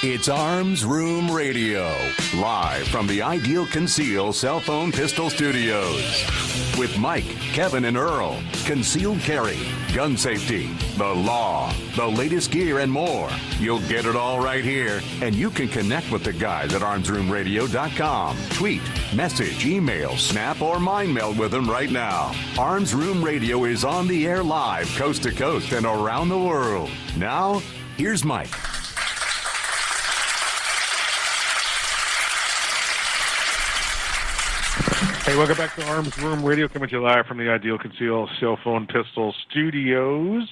It's Arms Room Radio, live from the Ideal Conceal Cell Phone Pistol Studios. With Mike, Kevin, and Earl. Concealed carry, gun safety, the law, the latest gear, and more. You'll get it all right here. And you can connect with the guys at armsroomradio.com. Tweet, message, email, snap, or mind meld with them right now. Arms Room Radio is on the air live, coast to coast, and around the world. Now, here's Mike. Hey, welcome back to Arms Room Radio, coming to you live from the Ideal Conceal Cell Phone Pistol Studios.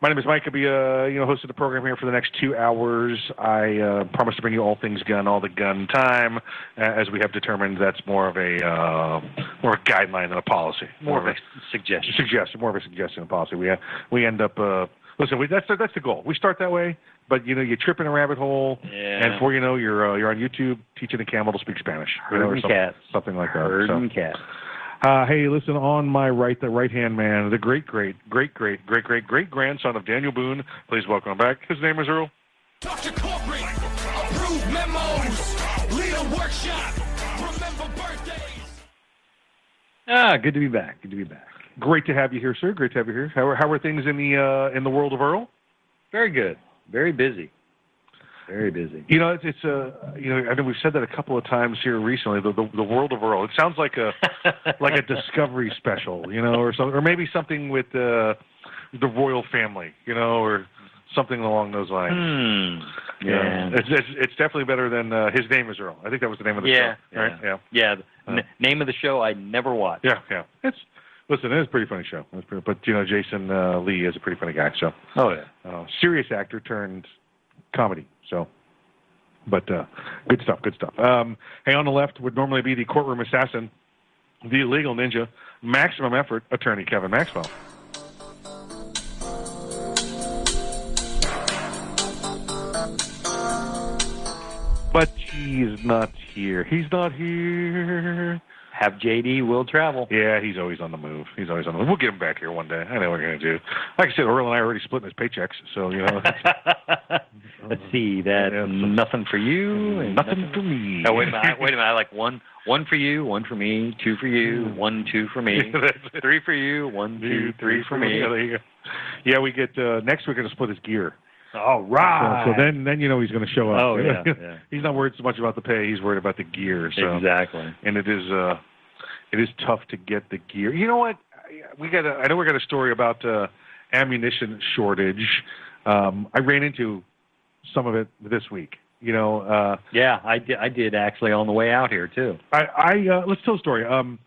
My name is Mike. I'll be, uh, you know, hosting the program here for the next two hours. I uh, promise to bring you all things gun, all the gun time, uh, as we have determined that's more of a uh, more of a guideline than a policy. More of a suggestion. Suggestion, more of a suggestion than a policy. We uh, we end up. Uh, listen, we, that's the, that's the goal. We start that way, but you know, you trip in a rabbit hole, Yeah. and before you know, you're uh, you're on YouTube teaching a camel to speak Spanish, you know, or Herding something, cats. something like that. So- Herding cats. uh, hey, listen, on my right, the right hand man, the great, great, great, great, great, great, great grandson of Daniel Boone. Please welcome him back. His name is Earl. Dr. Corporate, approved memos, lead a workshop, remember birthdays. Ah, good to be back. Good to be back. Great to have you here, sir. Great to have you here. How are, how are things in the uh, in the world of Earl? Very good. Very busy. Very busy. You know, it's, it's uh, you know, I know we've said that a couple of times here recently. The, the the world of Earl. It sounds like a like a Discovery special, you know, or something, or maybe something with uh, the royal family, you know, or something along those lines. Hmm. Yeah, Yeah. it's, it's it's definitely better than uh, his name is Earl. I think that was the name of the Yeah, show, right? Yeah, Yeah. the n- name of the show I never watched. yeah, yeah. It's listen, it is a pretty funny show. Pretty, but you know, Jason uh, Lee is a pretty funny guy. So, Oh yeah. uh, serious actor turned comedy. So, but uh, good stuff. Good stuff. Um, hey, on the left would normally be the courtroom assassin, the illegal ninja, maximum effort attorney Kevin Maxwell. But he's not here. He's not here. Have JD will travel. Yeah, he's always on the move. He's always on the move. We'll get him back here one day. I know what we're going to do. Like I said, Earl and I are already splitting his paychecks, so, you know, Let's see. That Yeah, so- nothing for you. and nothing for me. Oh wait a minute. Wait a minute. I like one. One for you. One for me. Two for you. One, two for me. Three for you. One, two, three for me. Yeah, there you go. Yeah, we get uh, next. We're going to split his gear. All So, so then, then you know he's going to show up. Oh, yeah, yeah. he's not worried so much about the pay. He's worried about the gear. So Exactly. and it is uh, it is tough to get the gear. You know what? We got. A, I know we got a story about uh, ammunition shortage. Um, I ran into some of it this week. You know, uh, Yeah, I did. I did actually on the way out here too. I, I uh, let's tell a story. Um,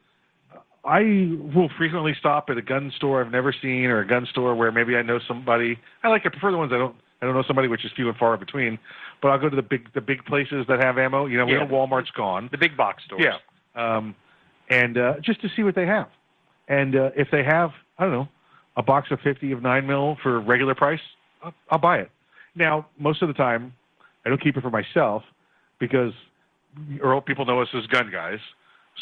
I will frequently stop at a gun store I've never seen or a gun store where maybe I know somebody. I like I prefer the ones I don't. I don't know somebody, which is few and far between. But I'll go to the big the big places that have ammo. You know, we know Walmart's gone. The big box stores. Yeah. Um, and uh, just to see what they have, and uh, if they have, I don't know, a box of fifty of nine mil for regular price, I'll, I'll buy it. Now, most of the time, I don't keep it for myself because Earl people know us as gun guys,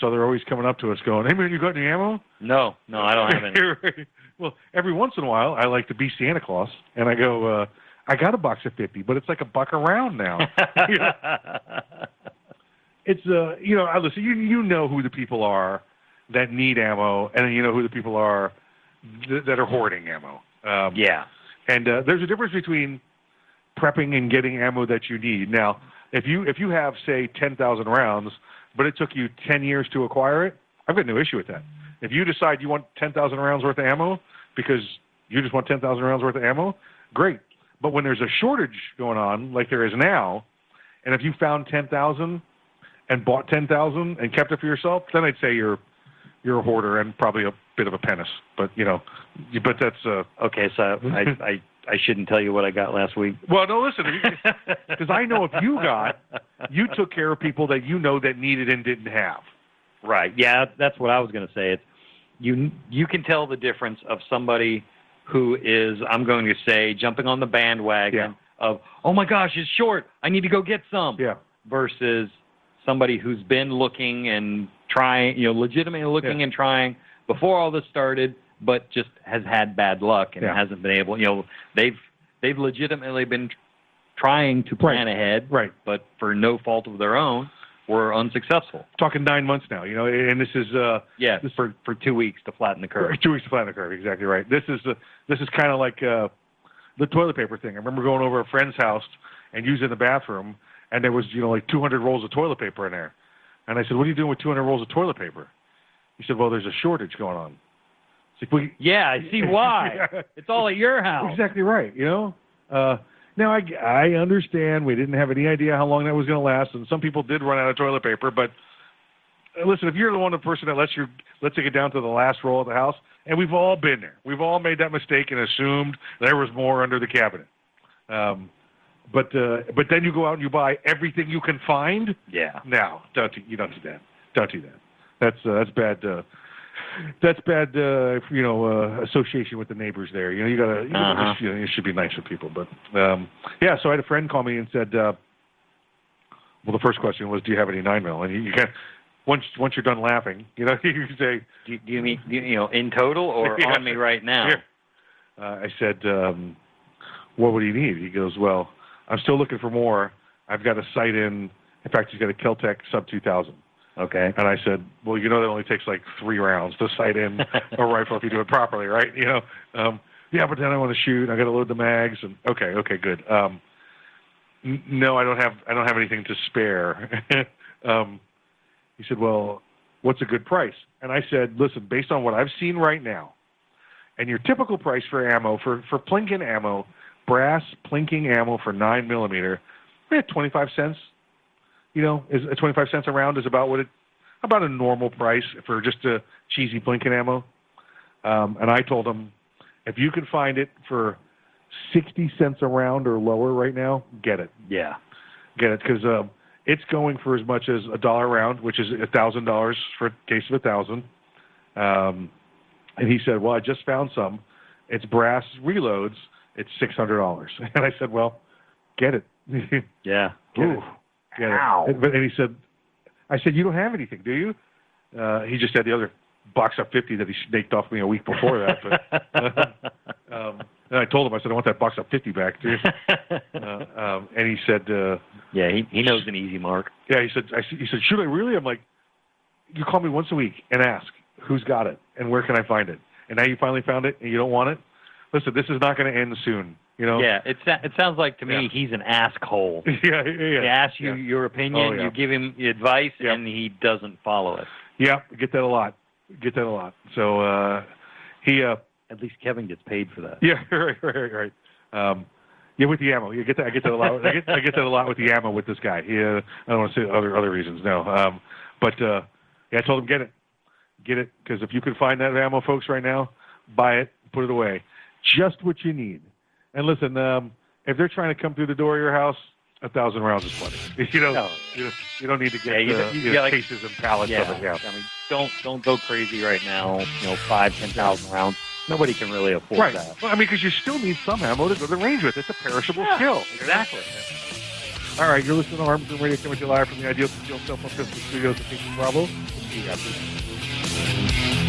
so they're always coming up to us going, "Hey man, you got any ammo?" No, no, I don't have any. well, every once in a while, I like to be Santa Claus, and I go, uh, "I got a box of fifty, but it's like a buck a round now." It's uh you know I listen you you know who the people are that need ammo and you know who the people are th- that are hoarding ammo um yeah. and uh, there's a difference between prepping and getting ammo that you need now if you if you have say 10,000 rounds but it took you 10 years to acquire it I've got no issue with that If you decide you want 10,000 rounds worth of ammo because you just want 10,000 rounds worth of ammo, great. But when there's a shortage going on, like there is now, and if you found 10,000 and bought 10,000 and kept it for yourself, then I'd say you're you're a hoarder and probably a bit of a penis. But you know, but that's uh. Okay, so I, I I shouldn't tell you what I got last week. Well, no, listen, because I know if you got, you took care of people that you know that needed and didn't have. Right. Yeah, that's what I was going to say. It's you you can tell the difference of somebody who is I'm going to say jumping on the bandwagon Yeah. of oh my gosh, it's short. I need to go get some. Yeah. Versus somebody who's been looking and trying, you know, legitimately looking Yeah. and trying before all this started, but just has had bad luck and Yeah. hasn't been able. You know, they've they've legitimately been trying to plan ahead, Right. but for no fault of their own, were unsuccessful. Talking nine months now, you know, and this is uh, Yeah, This- for for two weeks to flatten the curve. Two weeks to flatten the curve. Exactly right. This is uh, this is kind of like uh, the toilet paper thing. I remember going over a friend's house and using the bathroom, and there was you know like 200 rolls of toilet paper in there, and I said, "What are you doing with 200 rolls of toilet paper?" He said, "Well, there's a shortage going on." Like, well, Yeah, I see why. Yeah. It's all at your house. Exactly right. You know. Uh, now I, I understand we didn't have any idea how long that was going to last, and some people did run out of toilet paper. But uh, listen, if you're the one the person that lets you let's take it down to the last roll of the house, and we've all been there, we've all made that mistake and assumed there was more under the cabinet. Um, but uh, but then you go out and you buy everything you can find. Yeah. Now, don't do, you don't do that. Don't do that. That's uh, that's bad. Uh, that's bad. Uh, you know, uh, association with the neighbors there. You know, you gotta. You, Uh-huh. you, know, you should be nice with people. But um, yeah, so I had a friend call me and said, uh, well, the first question was, do you have any nine mil? And you, you can once once you're done laughing, you know, you can say, Do, do you mean do you, you know in total or Yeah. on me right now? Uh, I said, um, what would he need? He goes, well, I'm still looking for more. I've got a sight in. In fact, he's got a Keltec Sub 2000. Okay. And I said, well, you know that only takes like three rounds to sight in a rifle if you do it properly, right? You know, um, yeah, but then I want to shoot. I got to load the mags, and okay, okay, good. Um, n- no, I don't have I don't have anything to spare. um, he said, well, what's a good price? And I said, listen, based on what I've seen right now, and your typical price for ammo for for plinking ammo, brass plinking ammo for nine millimeter, eh, twenty five cents you know, is uh, 25 cents a round is about what it, about a normal price for just a cheesy plinking ammo. Um, and I told him, if you can find it for 60 cents a round or lower right now, get it, Yeah. get it, because um, it's going for as much as a dollar a round, which is a thousand dollars for a case of a thousand. Um, and he said, well, I just found some. It's brass reloads. It's six hundred dollars. And I said, well, get it. Yeah. Get it. Ooh. Get it. Ow. And, but, and he said, I said, you don't have anything, do you? Uh, he just had the other box of 50 that he snaked off me a week before that. But, um, and I told him, I said, I want that box of 50 back, dude. Uh, um, and he said, uh, yeah, he he knows an easy mark. yeah, he said, I, he said, should I really? I'm like, you call me once a week and ask who's got it and where can I find it? And now you finally found it and you don't want it? Listen, this is not going to end soon. You know? Yeah, it it sounds like to me Yeah. he's an asshole. yeah, yeah, yeah. He asks you Yeah. your opinion, Oh, you give him advice, and he doesn't follow it. Yeah, get that a lot. Get that a lot. So uh, he, uh, At least Kevin gets paid for that. yeah, right, right, right. Um, yeah, with the ammo, you get that. I get that a lot. I get, I get that a lot with the ammo with this guy. He, uh, I don't want to say other other reasons, no. Um, but uh, yeah, I told him get it, get it, because if you can find that ammo, folks, right now, buy it, put it away, just what you need. And listen, um, if they're trying to come through the door of your house, a thousand rounds is plenty. You know, No. you, don't- you don't need to get Yeah, you- uh, you you know, like- cases and pallets yeah, of it. Yeah. I mean, don't don't go crazy right now. You know, five, ten thousand rounds. Nobody can really afford Right. that. Well, I mean, because you still need some ammo to go to the range with. It's a perishable Yeah, skill. exactly. All right, you're listening to Arms Room Radio coming to you live from the Ideal Concealed Self Pistol Studios at Pink Bravo. We'll see you after.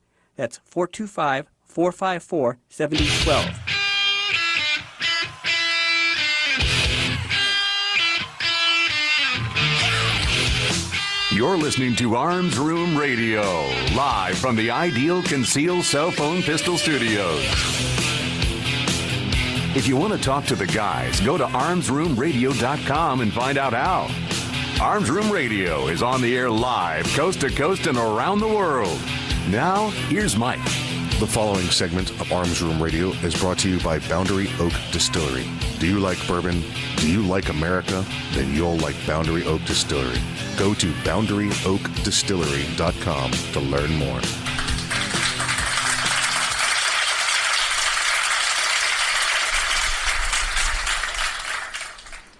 That's 425 454 7012. You're listening to Arms Room Radio, live from the Ideal Conceal Cell Phone Pistol Studios. If you want to talk to the guys, go to armsroomradio.com and find out how. Arms Room Radio is on the air live, coast to coast and around the world. Now, here's Mike. The following segment of Arms Room Radio is brought to you by Boundary Oak Distillery. Do you like bourbon? Do you like America? Then you'll like Boundary Oak Distillery. Go to boundaryoakdistillery.com to learn more.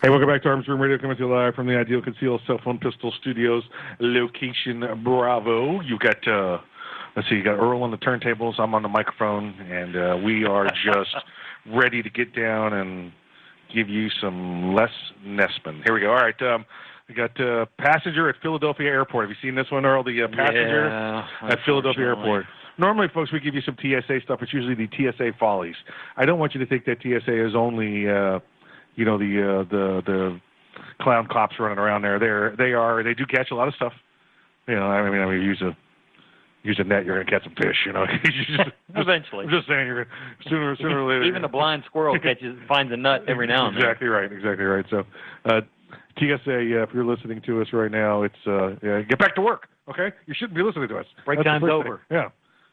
Hey, welcome back to Arms Room Radio, coming to you live from the Ideal Conceal Cell Phone Pistol Studios, location Bravo. You got, uh, let's see, you got Earl on the turntables, I'm on the microphone, and uh, we are just ready to get down and give you some Les Nessman. Here we go. All right, um, we got uh, passenger at Philadelphia Airport. Have you seen this one, Earl? The uh, passenger Yeah, at Philadelphia. Airport. Normally, folks, we give you some TSA stuff. It's usually the TSA follies. I don't want you to think that TSA is only, uh, you know, the uh, the the clown cops running around there. They're they are they do catch a lot of stuff. You know, I mean, I mean, use a use a net, you're going to catch some fish. You know, just- Eventually. I'm just saying, you're gonna, sooner sooner or later. Even a blind squirrel catches finds a nut every now and then. Exactly right. Exactly right. So, uh, TSA, uh, if you're listening to us right now, it's uh, yeah, get back to work. Okay, you shouldn't be listening to us. Break That's time's over. thing. Yeah,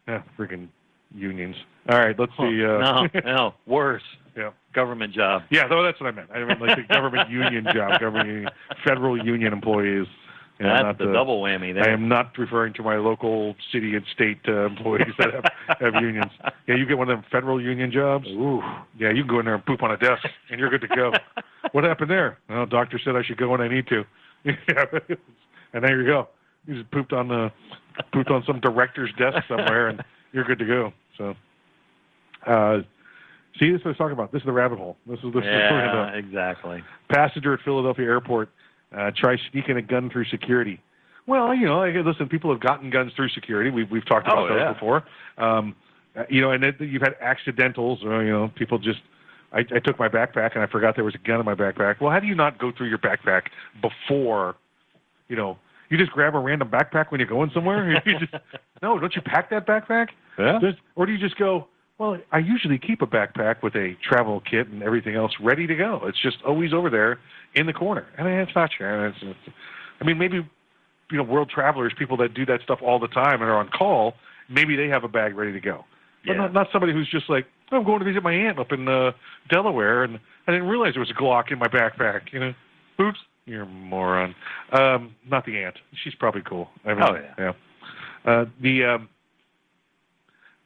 yeah, freaking unions. All right, let's see. Uh, no, no, worse. Yeah. Government job. Yeah, though that's what I meant. I meant like the government union job, government union, federal union employees. Yeah, That's not the double whammy there. I am not referring to my local city and state uh, employees that have, have unions. Yeah, you get one of them federal union jobs. Ooh, yeah, you can go in there and poop on a desk, and you're good to go. what happened there? Well, doctor said I should go when I need to. And there you go. You just pooped on the pooped on some director's desk somewhere, and you're good to go. So, uh, see, this is what I was talking about. This is the rabbit hole. This is the yeah, about. exactly. Passenger at Philadelphia airport uh, tries sneaking a gun through security. Well, you know, listen, people have gotten guns through security. We've we've talked about Oh, those yeah. before. Um, uh, you know, and then you've had accidentals. Or, you know, people just. I, I took my backpack and I forgot there was a gun in my backpack. Well, how do you not go through your backpack before? You know, you just grab a random backpack when you're going somewhere. You just no, don't you pack that backpack? Yeah. Just, or do you just go? Well, I usually keep a backpack with a travel kit and everything else ready to go. It's just always over there in the corner. I mean, it's not true. It's, it's, I mean, maybe you know, world travelers, people that do that stuff all the time and are on call, maybe they have a bag ready to go. But Yeah. not, not somebody who's just like, "Oh, I'm going to visit my aunt up in uh, Delaware, and I didn't realize there was a Glock in my backpack. You know, oops, you're a moron. Um, not the aunt. She's probably cool. I mean, Oh, yeah. yeah. Uh, the um,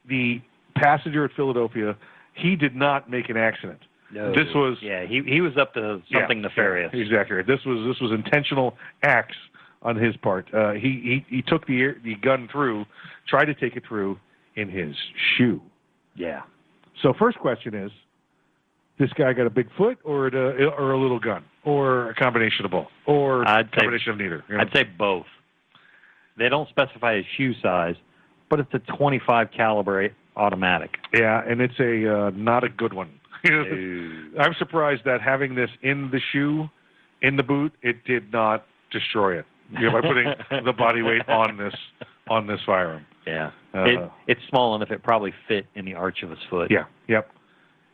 the passenger at Philadelphia, he did not make an accident. No. This was yeah. He he was up to something yeah, nefarious. exactly. This was this was intentional acts on his part. Uh, he, he he took the air, the gun through, tried to take it through in his shoe. Yeah. So first question is, this guy got a big foot or a, or a little gun or a combination of both or I'd a say- combination of neither. you know? I'd say both. They don't specify his shoe size, but it's a 25 caliber automatic. Yeah, and it's a uh, not a good one. I'm surprised that having this in the shoe, in the boot, it did not destroy it. You know, by putting the body weight on this on this firearm. Yeah. Uh, it, it's small enough it probably fit in the arch of his foot. Yeah, yep.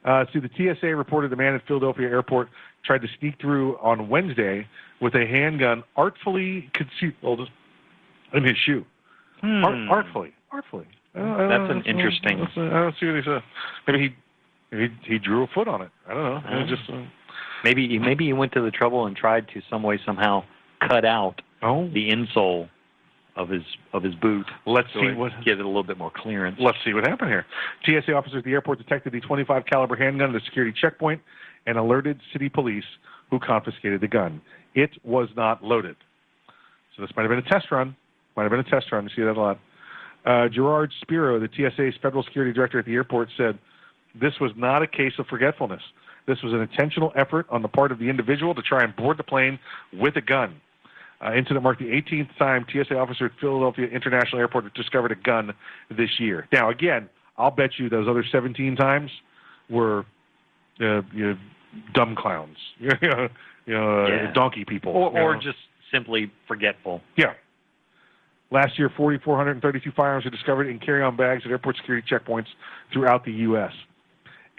Uh, see, the TSA reported a man at Philadelphia airport tried to sneak through on Wednesday with a handgun artfully concealed in his shoe. Hmm. Art, artfully, artfully. Uh, That's an interesting- that's, uh, I don't see what he said. Maybe he maybe he drew a foot on it. I don't know. It just uh, Maybe maybe he went to the trouble and tried to some way somehow cut out oh. the insole of his of his boot. Let's so see it what give it a little bit more clearance. Let's see what happened here. TSA officers at the airport detected the 25 caliber handgun at a security checkpoint and alerted city police, who confiscated the gun. It was not loaded. So this might have been a test run. Might have been a test run. You see that a lot. Uh, Gerard Spero, the TSA's federal security director at the airport, said this was not a case of forgetfulness. This was an intentional effort on the part of the individual to try and board the plane with a gun. Uh, incident marked the 18th time TSA officer at Philadelphia International Airport discovered a gun this year. Now, again, I'll bet you those other 17 times were uh, you know, dumb clowns, you know, uh, Yeah. donkey people, or or just simply forgetful. Yeah. Last year, 4,432 firearms were discovered in carry-on bags at airport security checkpoints throughout the U.S.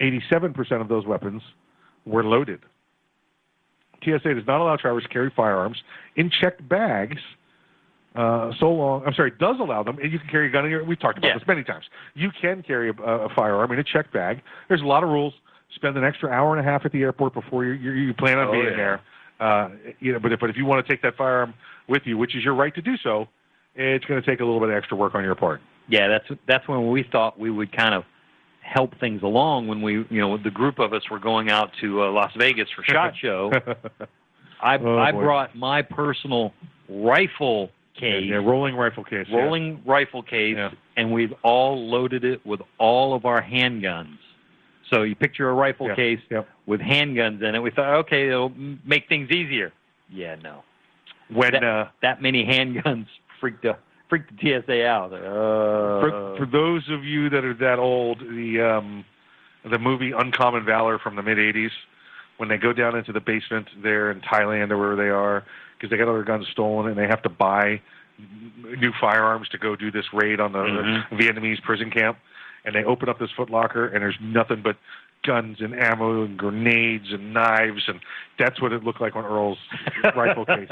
87% of those weapons were loaded. TSA does not allow travelers to carry firearms in checked bags uh, so long. I'm sorry, does allow them. and You can carry a gun in your. We've talked about Yeah. this many times. You can carry a, a firearm in a checked bag. There's a lot of rules. Spend an extra hour and a half at the airport before you you, you plan on Oh, being yeah. there. Uh, you know, but if, but if you want to take that firearm with you, which is your right to do so, it's going to take a little bit of extra work on your part. Yeah, that's that's when we thought we would kind of help things along when we, you know, the group of us were going out to uh, Las Vegas for Shot Show. I Oh, I boy. brought my personal rifle case, yeah, rolling rifle case. yeah. rolling rifle case, Yeah. and we've all loaded it with all of our handguns. So you picture a rifle Yeah, case yep. with handguns in it. We thought, okay, it'll make things easier. Yeah, no. When that, uh, that many handguns freaked the freaked the TSA out. Uh, for for those of you that are that old, the um, the movie Uncommon Valor from the mid '80s, when they go down into the basement there in Thailand or wherever they are, because they got all their guns stolen and they have to buy new firearms to go do this raid on the, Mhm. the Vietnamese prison camp, and they open up this Foot Locker and there's nothing but guns and ammo and grenades and knives and that's what it looked like when Earl's rifle case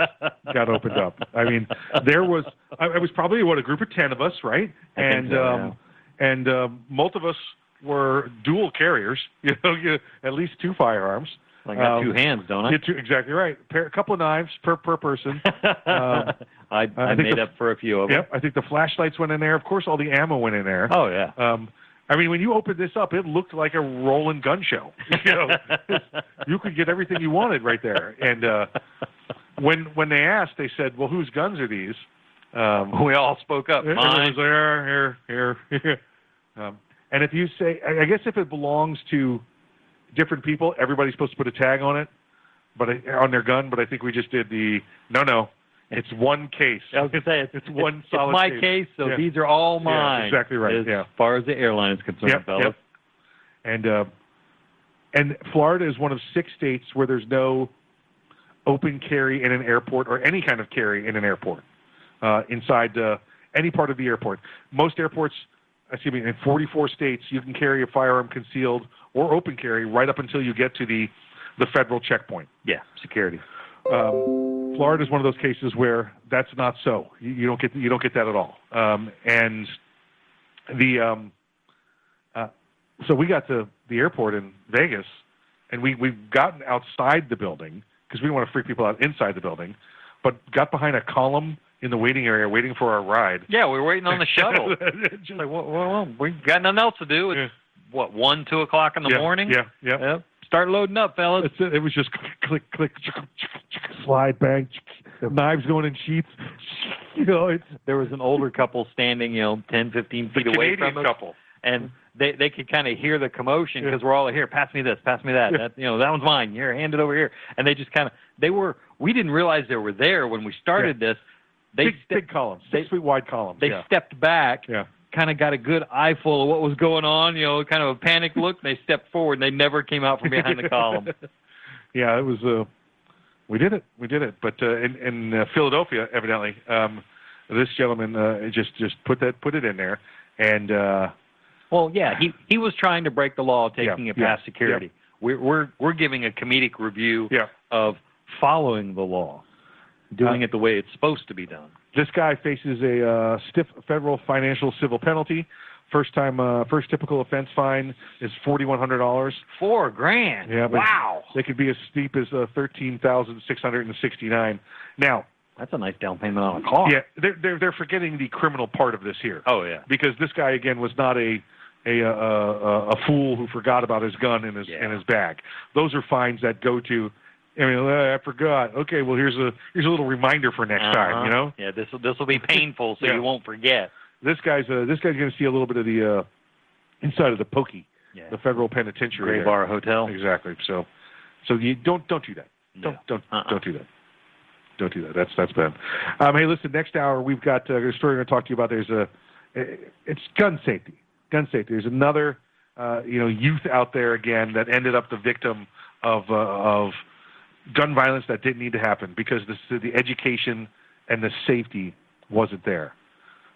got opened up. I mean, there was I, it was probably what a group of ten of us, right? I and so, um, and uh, most of us were dual carriers. You know, you, at least two firearms. I got Um, two hands, don't I? Two, exactly right. Pair, a couple of knives per per person. Um, I, I I made the- up for a few of them. Yep, I think the flashlights went in there. Of course, all the ammo went in there. Oh yeah. Um, I mean, when you opened this up, it looked like a rolling gun show. You know, you could get everything you wanted right there. And uh, when when they asked, they said, "Well, whose guns are these?" Um, we all spoke up. Mine. like, here, here, here. Um, and if you say, I I guess if it belongs to different people, everybody's supposed to put a tag on it, but on their gun. But I think we just did the no, no. It's one case. I was gonna say it's, It's one it's solid my case. case, so Yeah. these are all Yeah, mine. exactly right, As yeah. far as the airline is concerned, Yep, fellas. yep. And uh, and Florida is one of six states where there's no open carry in an airport or any kind of carry in an airport uh, inside uh, any part of the airport. Most airports, excuse me, in 44 states, you can carry a firearm concealed or open carry right up until you get to the the federal checkpoint. Yeah, security. Um, Florida is one of those cases where that's not so. You, you don't get you don't get that at all. Um, and the um, uh, so we got to the airport in Vegas, and we we've gotten outside the building because we didn't want to freak people out inside the building, but got behind a column in the waiting area waiting for our ride. Yeah, we were waiting on the shuttle. Just like, well, well, well, we got nothing else to do. It's what one, two o'clock in the Yeah, morning. Yeah, yeah. Yep. Start loading up, fellas. It's, it was just click, click, click, slide, bang, knives going in sheets. You know, it's there was an older couple standing, you know, 10, 15 the feet away Canadian from us, couple. and they they could kind of hear the commotion because we're all here. Pass me this, pass me that. Yeah. That you know, that one's mine. Here, hand it over here. And they just kind of they were. We didn't realize they were there when we started this. They big, stepped, big columns, they- six feet wide columns. they yeah. stepped back. Yeah. Kind of got a good eyeful of what was going on, you know, kind of a panic look. They stepped forward, and they never came out from behind the column. yeah, it was. Uh, we did it. We did it. But uh, in, in uh, Philadelphia, evidently, um, this gentleman uh, just just put that put it in there, and uh, Well, yeah, he he was trying to break the law, taking Yeah, it yeah, past security. We're we're we're giving a comedic review Yeah. of following the law, doing Uh, it the way it's supposed to be done. This guy faces a uh, stiff federal financial civil penalty. First time, uh, first typical offense fine is forty one hundred dollars. Four grand. Yeah, but wow, They could be as steep as uh, thirteen thousand six hundred and sixty nine. Now, that's a nice down payment on a car. yeah, they're, they're they're forgetting the criminal part of this here. Oh yeah. because this guy again was not a a a, a, a fool who forgot about his gun in his Yeah. in his bag. Those are fines that go to. I mean, uh, I forgot. Okay, well here's a here's a little reminder for next time. Uh-huh. You know, Yeah, this will this will be painful, so Yeah. you won't forget. this guy's uh, this guy's going to see a little bit of the uh, inside of the pokey, Yeah. the federal penitentiary. Gray. Bar Hotel. Exactly. So, so you don't don't do that. No. Don't don't Uh-uh. don't do that. Don't do that. That's that's bad. Um, hey, listen. Next hour we've got uh, a story we're going to talk to you about. There's a it's gun safety. Gun safety. There's another uh, you know youth out there again that ended up the victim of uh, of gun violence that didn't need to happen because the the education and the safety wasn't there.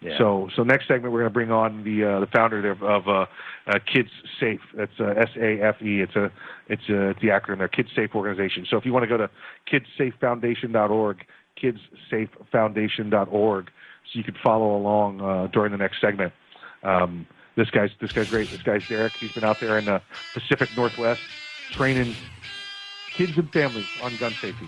Yeah. So, so next segment we're going to bring on the uh, the founder there of uh, uh, Kids Safe. That's uh, S A F E. It's a it's a it's the acronym there. Kids Safe organization. So if you want to go to kidssafefoundation.org, kidssafefoundation.org, so you can follow along uh, during the next segment. Um, this guy's this guy's great. This guy's Derek. He's been out there in the Pacific Northwest training kids and families on gun safety.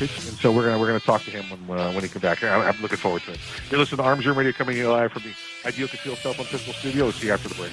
And so we're gonna we're gonna talk to him when uh, when he comes back. I'm, I'm looking forward to it. You're listening to Arms Room Radio coming in live from the Ideal Conceal Cell Phone Pistol Studio. We'll see you after the break.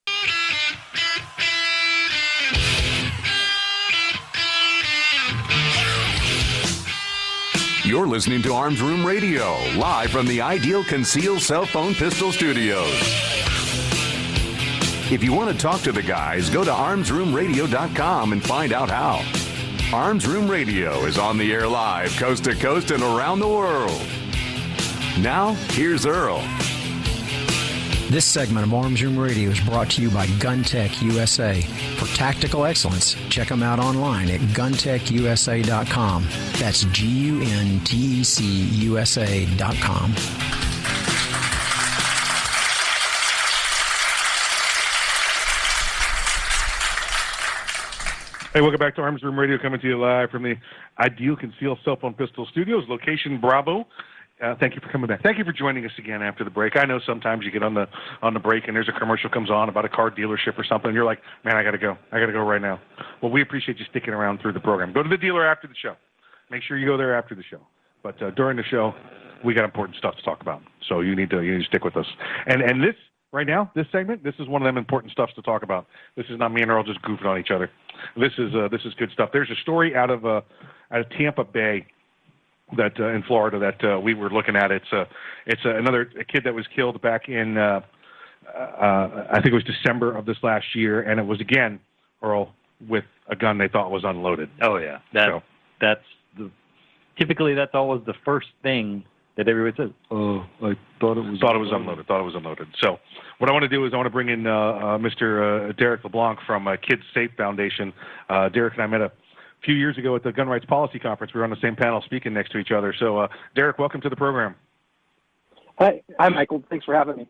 You're listening to Arms Room Radio, live from the Ideal Conceal Cell Phone Pistol Studios. If you want to talk to the guys, go to armsroomradio.com and find out how. Arms Room Radio is on the air live, coast to coast and around the world. Now, here's Earl. This segment of Arms Room Radio is brought to you by GunTech USA. For tactical excellence, check them out online at guntechusa.com. That's G U N T E C USA.com. Hey, welcome back to Arms Room Radio, coming to you live from the Ideal Conceal Cell Phone Pistol Studios, location Bravo. Uh, thank you for coming back. Thank you for joining us again after the break. I know sometimes you get on the on the break and there's a commercial comes on about a car dealership or something. And you're like, man, I got to go. I got to go right now. Well, we appreciate you sticking around through the program. Go to the dealer after the show. Make sure you go there after the show. But uh, during the show, we got important stuff to talk about. So you need to you need to stick with us. And and this right now, this segment, this is one of them important stuffs to talk about. This is not me and Earl just goofing on each other. This is uh, this is good stuff. There's a story out of uh, out of Tampa Bay that uh, in Florida that uh, we were looking at. It's uh, it's uh, another a kid that was killed back in uh, uh, I think it was December of this last year, and it was again Earl with a gun they thought was unloaded. Oh yeah, that So- that's the typically that's always the first thing that everybody says. Oh, I thought it was thought it was unloaded. Thought it was unloaded. So, what I want to do is I want to bring in uh, uh, Mr. Uh, Derek LeBlanc from uh, Kids Safe Foundation. Uh, Derek and I met a few years ago at the Gun Rights Policy Conference. We were on the same panel speaking next to each other. So, uh, Derek, welcome to the program. Hi, hi, Michael. Thanks for having me.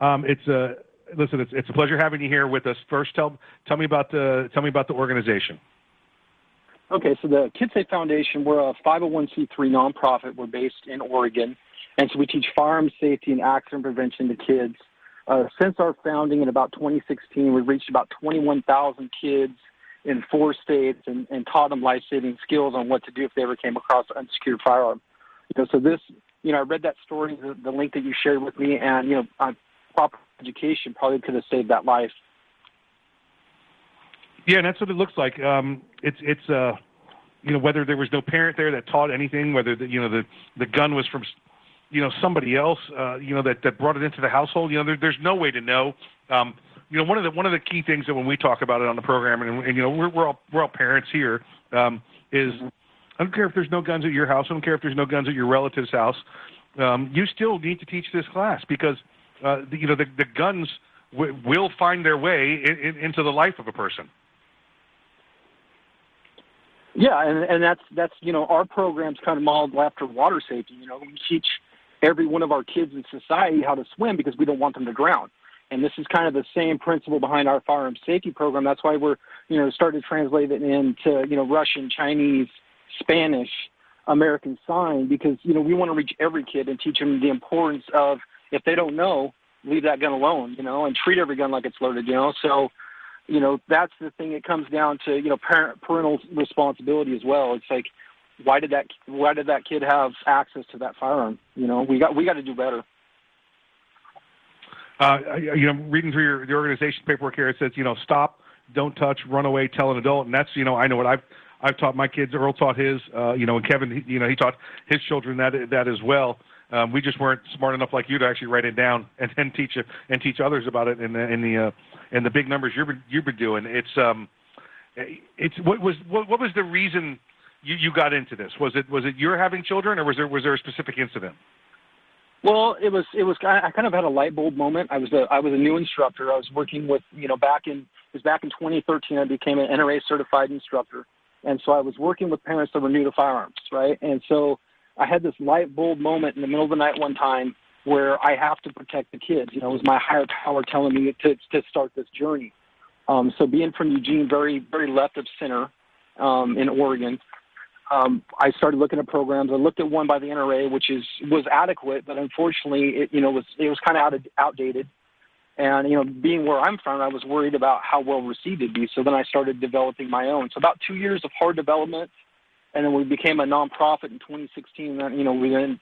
Um, it's uh, listen, it's, it's a pleasure having you here with us. First, tell tell me about the tell me about the organization. Okay, so the Kids Safe Foundation, we're a 501c3 nonprofit. We're based in Oregon, and so we teach firearm safety and accident prevention to kids. Uh, since our founding in about 2016, we've reached about 21,000 kids in four states and, and taught them life-saving skills on what to do if they ever came across an unsecured firearm. You know, so this, you know, I read that story, the, the link that you shared with me, and you know, uh, proper education probably could have saved that life. Yeah, and that's what it looks like. Um, it's it's uh, you know whether there was no parent there that taught anything, whether the, you know the the gun was from you know somebody else, uh, you know that that brought it into the household. You know, there, there's no way to know. Um, you know, one of the one of the key things that when we talk about it on the program, and, and you know we're we're all we're all parents here, um, is I don't care if there's no guns at your house. I don't care if there's no guns at your relative's house. Um, you still need to teach this class because uh, the, you know the the guns w- will find their way in, in, into the life of a person. Yeah, and and that's that's you know our program's kind of modeled after water safety. You know, we teach every one of our kids in society how to swim because we don't want them to drown. And this is kind of the same principle behind our firearm safety program. That's why we're you know started to translate it into you know Russian, Chinese, Spanish, American Sign because you know we want to reach every kid and teach them the importance of if they don't know, leave that gun alone. You know, and treat every gun like it's loaded. You know, so you know that's the thing it comes down to you know parent parental responsibility as well it's like why did that why did that kid have access to that firearm you know we got we got to do better uh, you know, reading through your the organization paperwork here, it says, you know, stop, don't touch, run away, tell an adult, and that's, you know, I know what I've I've taught my kids. Earl taught his, uh, you know, and Kevin, he, you know, he taught his children that that as well. Um, we just weren't smart enough like you to actually write it down and then teach it and teach others about it in the in the uh, in the big numbers you've been, you've been doing. It's um, it's what was what, what was the reason you, you got into this? Was it was it you're having children, or was there was there a specific incident? Well, it was it was I kind of had a light bulb moment. I was a I was a new instructor. I was working with you know back in it was back in 2013. I became an NRA certified instructor, and so I was working with parents that were new to firearms, right? And so I had this light bulb moment in the middle of the night one time, where I have to protect the kids. You know, it was my higher power telling me to to start this journey. Um, so being from Eugene, very very left of center um, in Oregon, um, I started looking at programs. I looked at one by the NRA, which is was adequate, but unfortunately, it you know was it was kind of out, outdated. And you know, being where I'm from, I was worried about how well received it'd be. So then I started developing my own. So about two years of hard development, and then we became a nonprofit in 2016. And you know, we then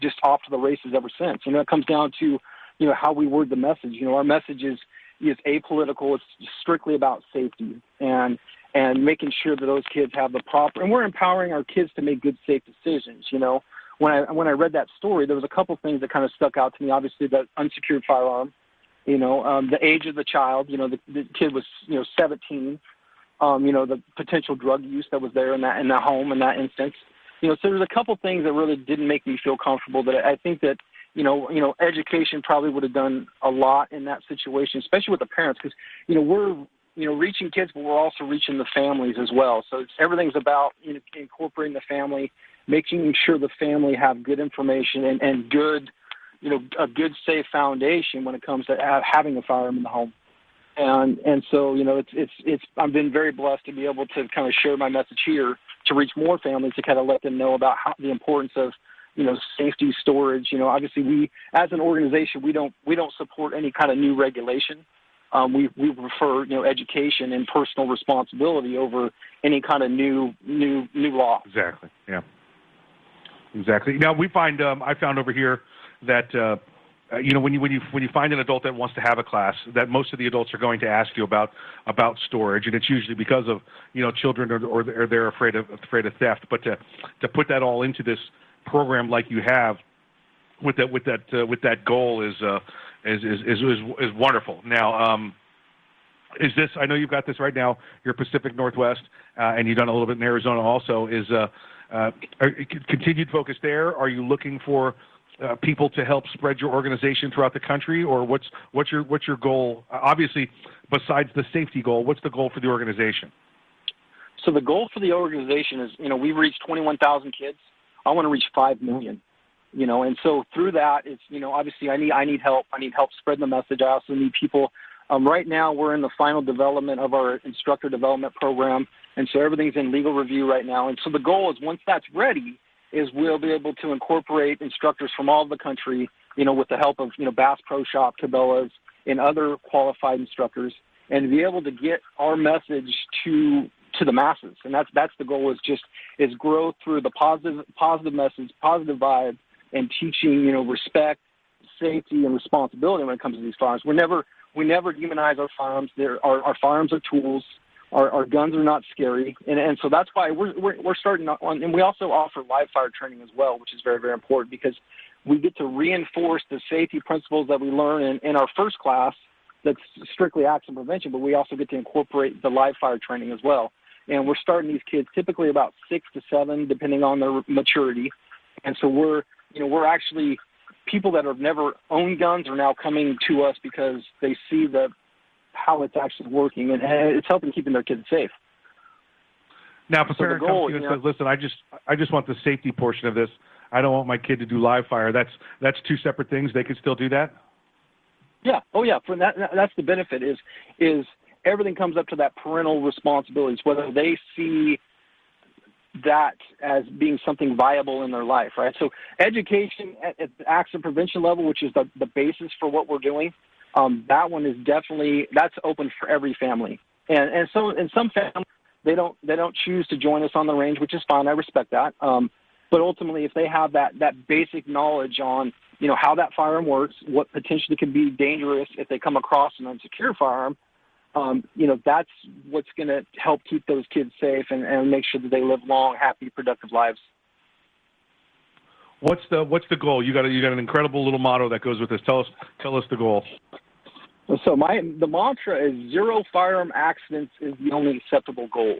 just off to the races ever since. You know, it comes down to you know how we word the message. You know, our message is is apolitical. It's strictly about safety and and making sure that those kids have the proper. And we're empowering our kids to make good, safe decisions. You know, when I when I read that story, there was a couple things that kind of stuck out to me. Obviously, the unsecured firearm you know, um, the age of the child. You know, the, the kid was you know 17. Um, you know, the potential drug use that was there in that in that home in that instance. You know, so there's a couple things that really didn't make me feel comfortable. That I think that you know, you know, education probably would have done a lot in that situation, especially with the parents, because you know we're you know reaching kids, but we're also reaching the families as well. So everything's about you know, incorporating the family, making sure the family have good information and, and good you know a good safe foundation when it comes to having a firearm in the home. And and so you know it's it's it's I've been very blessed to be able to kind of share my message here to reach more families to kind of let them know about how the importance of you know safety storage. You know obviously we as an organization we don't we don't support any kind of new regulation um, we we prefer you know education and personal responsibility over any kind of new new new law. Exactly. Yeah. Exactly. Now we find um, I found over here that uh, uh, you know when you when you when you find an adult that wants to have a class that most of the adults are going to ask you about about storage and it's usually because of you know children or, or they're, they're afraid of afraid of theft. But to to put that all into this program like you have with that with that uh, with that goal is uh is is is is, is wonderful now um is this i know you've got this right now you're pacific northwest uh, and you've done a little bit in arizona also is uh uh continued focus there are you looking for uh, people to help spread your organization throughout the country, or what's what's your what's your goal? Uh, obviously, besides the safety goal, what's the goal for the organization? So the goal for the organization is, you know, we've reached 21,000 kids. I want to reach five million. You know, and so through that, it's you know, obviously, I need I need help. I need help spreading the message. I also need people. Um, right now, we're in the final development of our instructor development program, and so everything's in legal review right now. And so the goal is once that's ready, is we'll be able to incorporate instructors from all the country, you know, with the help of, you know, Bass Pro Shop, Cabela's, and other qualified instructors, and be able to get our message to to the masses. And that's that's the goal is just is grow through the positive positive message, positive vibe, and teaching, you know, respect, safety, and responsibility when it comes to these firearms. We're never we never demonize our firearms. Our, our firearms are tools. Our, our guns are not scary, and, and so that's why we're, we're, we're starting on. And we also offer live fire training as well, which is very very important because we get to reinforce the safety principles that we learn in, in our first class. That's strictly accident prevention, but we also get to incorporate the live fire training as well. And we're starting these kids typically about six to seven, depending on their maturity. And so we're you know we're actually people that have never owned guns are now coming to us because they see the how it's actually working, and, it's helping keeping their kids safe. Now, if a parent so goal, comes to you and know, says, "Listen, I just I just want the safety portion of this. I don't want my kid to do live fire." That's that's two separate things. They can still do that. Yeah. Oh, yeah. For that, that's the benefit is is everything comes up to that parental responsibilities, whether they see that as being something viable in their life, right? So education at, at the accident prevention level, which is the, the basis for what we're doing, um, that one is definitely that's open for every family. And and so in some families they don't they don't choose to join us on the range, which is fine. I respect that. Um, but ultimately, if they have that that basic knowledge on you know how that firearm works, what potentially could be dangerous if they come across an unsecured firearm, um, you know that's what's going to help keep those kids safe and, and make sure that they live long, happy, productive lives. What's the what's the goal? You got a, you got an incredible little motto that goes with this. Tell us tell us the goal. So my the mantra is zero firearm accidents is the only acceptable goal,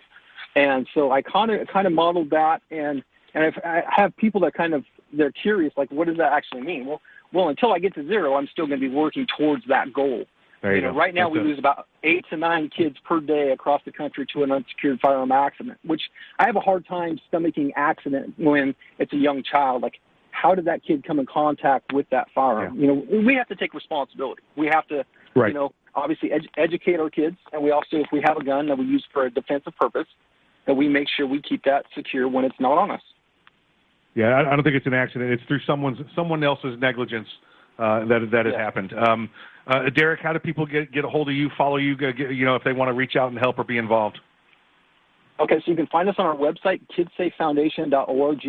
and so I kind of kind of modeled that, and and if I have people that kind of they're curious, like what does that actually mean? Well, well, until I get to zero, I'm still going to be working towards that goal. There you, you know, go. right now That's we lose about eight to nine kids per day across the country to an unsecured firearm accident, which I have a hard time stomaching accident when it's a young child. Like how did that kid come in contact with that firearm? You know, we have to take responsibility. We have to, Right. you know, obviously edu- educate our kids, and we also, if we have a gun that we use for a defensive purpose, that we make sure we keep that secure when it's not on us. Yeah, I, I don't think it's an accident. It's through someone's someone else's negligence uh, that that has happened. Um, uh, Derek, how do people get get a hold of you, follow you, get, you know, if they want to reach out and help or be involved? Okay, so you can find us on our website, kidsafefoundation.org.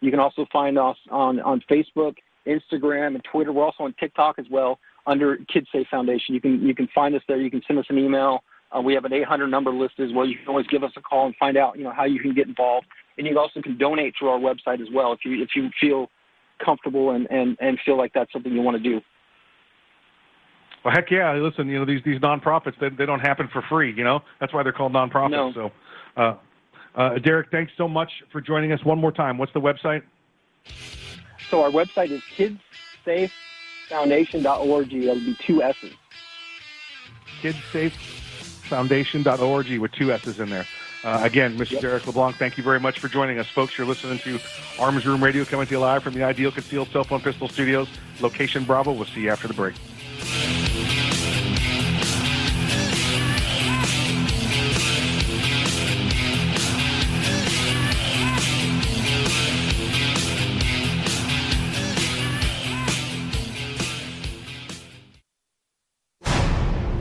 You can also find us on, on Facebook, Instagram, and Twitter. We're also on TikTok as well under Kids Safe Foundation. You can you can find us there. You can send us an email. Uh, we have an 800 number listed as well. You can always give us a call and find out you know how you can get involved. And you also can donate through our website as well if you if you feel comfortable and, and, and feel like that's something you want to do. Well, heck yeah! Listen, you know these these nonprofits they they don't happen for free. You know that's why they're called nonprofits. No. So, uh, uh, Derek, thanks so much for joining us. One more time, what's the website? So our website is kidssafefoundation.org. That would be two S's. KidsSafeFoundation.org with two S's in there. Uh, again, Mr. Derek LeBlanc, thank you very much for joining us, folks. You're listening to Arms Room Radio coming to you live from the Ideal Concealed Cell Phone Pistol Studios, location Bravo. We'll see you after the break.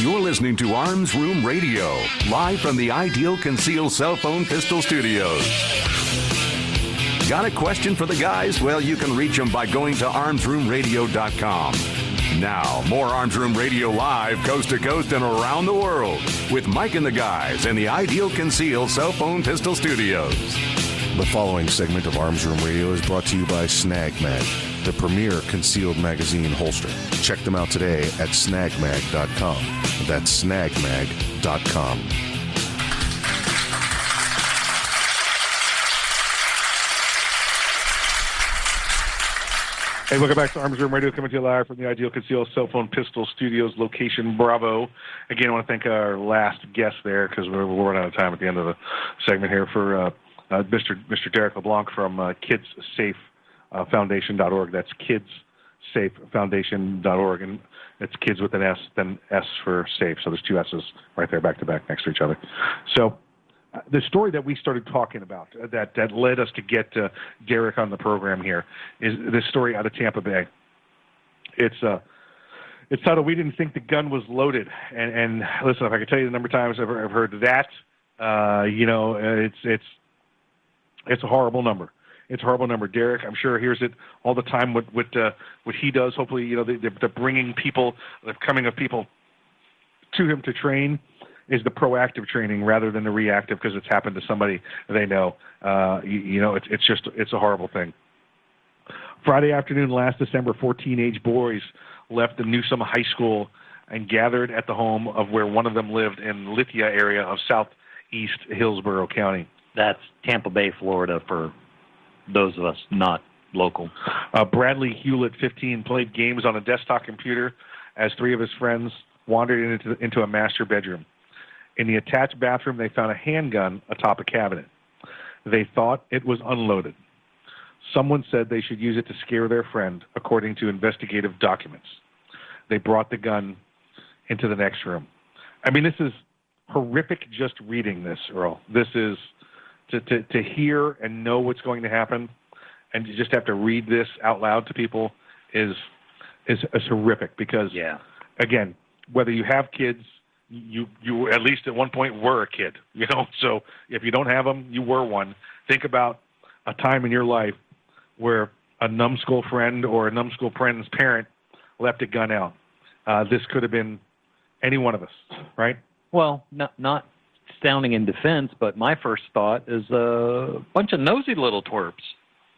You're listening to Arms Room Radio, live from the Ideal Concealed Cell Phone Pistol Studios. Got a question for the guys? Well, you can reach them by going to armsroomradio.com. Now, more Arms Room Radio live, coast to coast and around the world, with Mike and the guys in the Ideal Concealed Cell Phone Pistol Studios. The following segment of Arms Room Radio is brought to you by Snag Mag, the premier concealed magazine holster. Check them out today at snagmag.com. That's snagmag.com. Hey, welcome back to Arms Room Radio, coming to you live from the Ideal Concealed Cell Phone Pistol Studios, location Bravo. Again, I want to thank our last guest there because we're, we're running out of time at the end of the segment here for uh, uh, Mr. Mr. Derek LeBlanc from uh, KidsSafeFoundation.org. That's KidsSafeFoundation.org, and it's kids with an S, then S for safe. So there's two S's right there, back to back, next to each other. So uh, the story that we started talking about uh, that that led us to get uh, Derek on the program here is this story out of Tampa Bay. It's uh, It's titled We didn't think the gun was loaded. And, and listen, if I could tell you the number of times I've, I've heard that, uh, you know, it's it's it's a horrible number. It's a horrible number. Derek, I'm sure hears it all the time. What what uh, what he does. Hopefully, you know, they, they're, they're bringing people, the coming of people to him to train is the proactive training rather than the reactive because it's happened to somebody they know. Uh, you, you know, it's it's just it's a horrible thing. Friday afternoon last December, four teenage boys left the Newsome High School and gathered at the home of where one of them lived in Lithia area of southeast Hillsborough County. That's Tampa Bay, Florida, for those of us not local. Uh, Bradley Hewlett, 15, played games on a desktop computer as three of his friends wandered into, into a master bedroom. In the attached bathroom, they found a handgun atop a cabinet. They thought it was unloaded. Someone said they should use it to scare their friend, according to investigative documents. They brought the gun into the next room. I mean, this is horrific just reading this, Earl. This is to, to, to hear and know what's going to happen and to just have to read this out loud to people is is, is horrific because yeah. again, whether you have kids, you you at least at one point were a kid, you know. So if you don't have them, you were one. Think about a time in your life where a numbskull friend or a numbskull friend's parent left a gun out. Uh, this could have been any one of us, right? Well, not not sounding in defense, but my first thought is a bunch of nosy little twerps.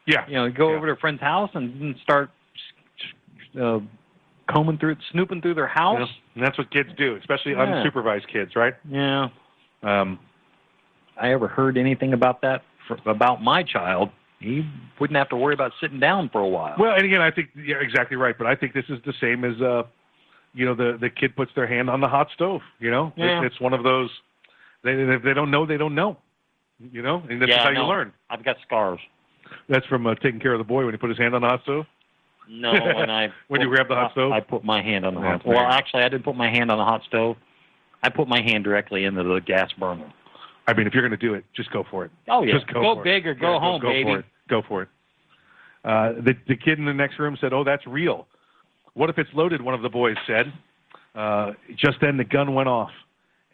Yeah. You know, go over to a friend's house and start uh, combing through, snooping through their house. Yeah. And that's what kids do, especially Yeah. unsupervised kids, right? Yeah. Um, I ever heard anything about that for, about my child, he wouldn't have to worry about sitting down for a while. Well, and again, I think you're exactly right, but I think this is the same as, uh, you know, the the kid puts their hand on the hot stove. You know, Yeah. it's, it's one of those. They if they don't know, they don't know. You know, and that's yeah, how no, you learn. I've got scars. That's from uh, taking care of the boy when he put his hand on the hot stove. No, when I When you grab the hot stove? I put my hand on the hot. there Well, actually, I didn't put my hand on the hot stove. I put my hand directly into the gas burner. I mean, if you're going to do it, just go for it. Oh yeah, Just go, go big it. or go Yeah, home, go baby. For it. Go for it. Uh, the the kid in the next room said, "Oh, that's real. What if it's loaded?" One of the boys said. Uh, just then, the gun went off,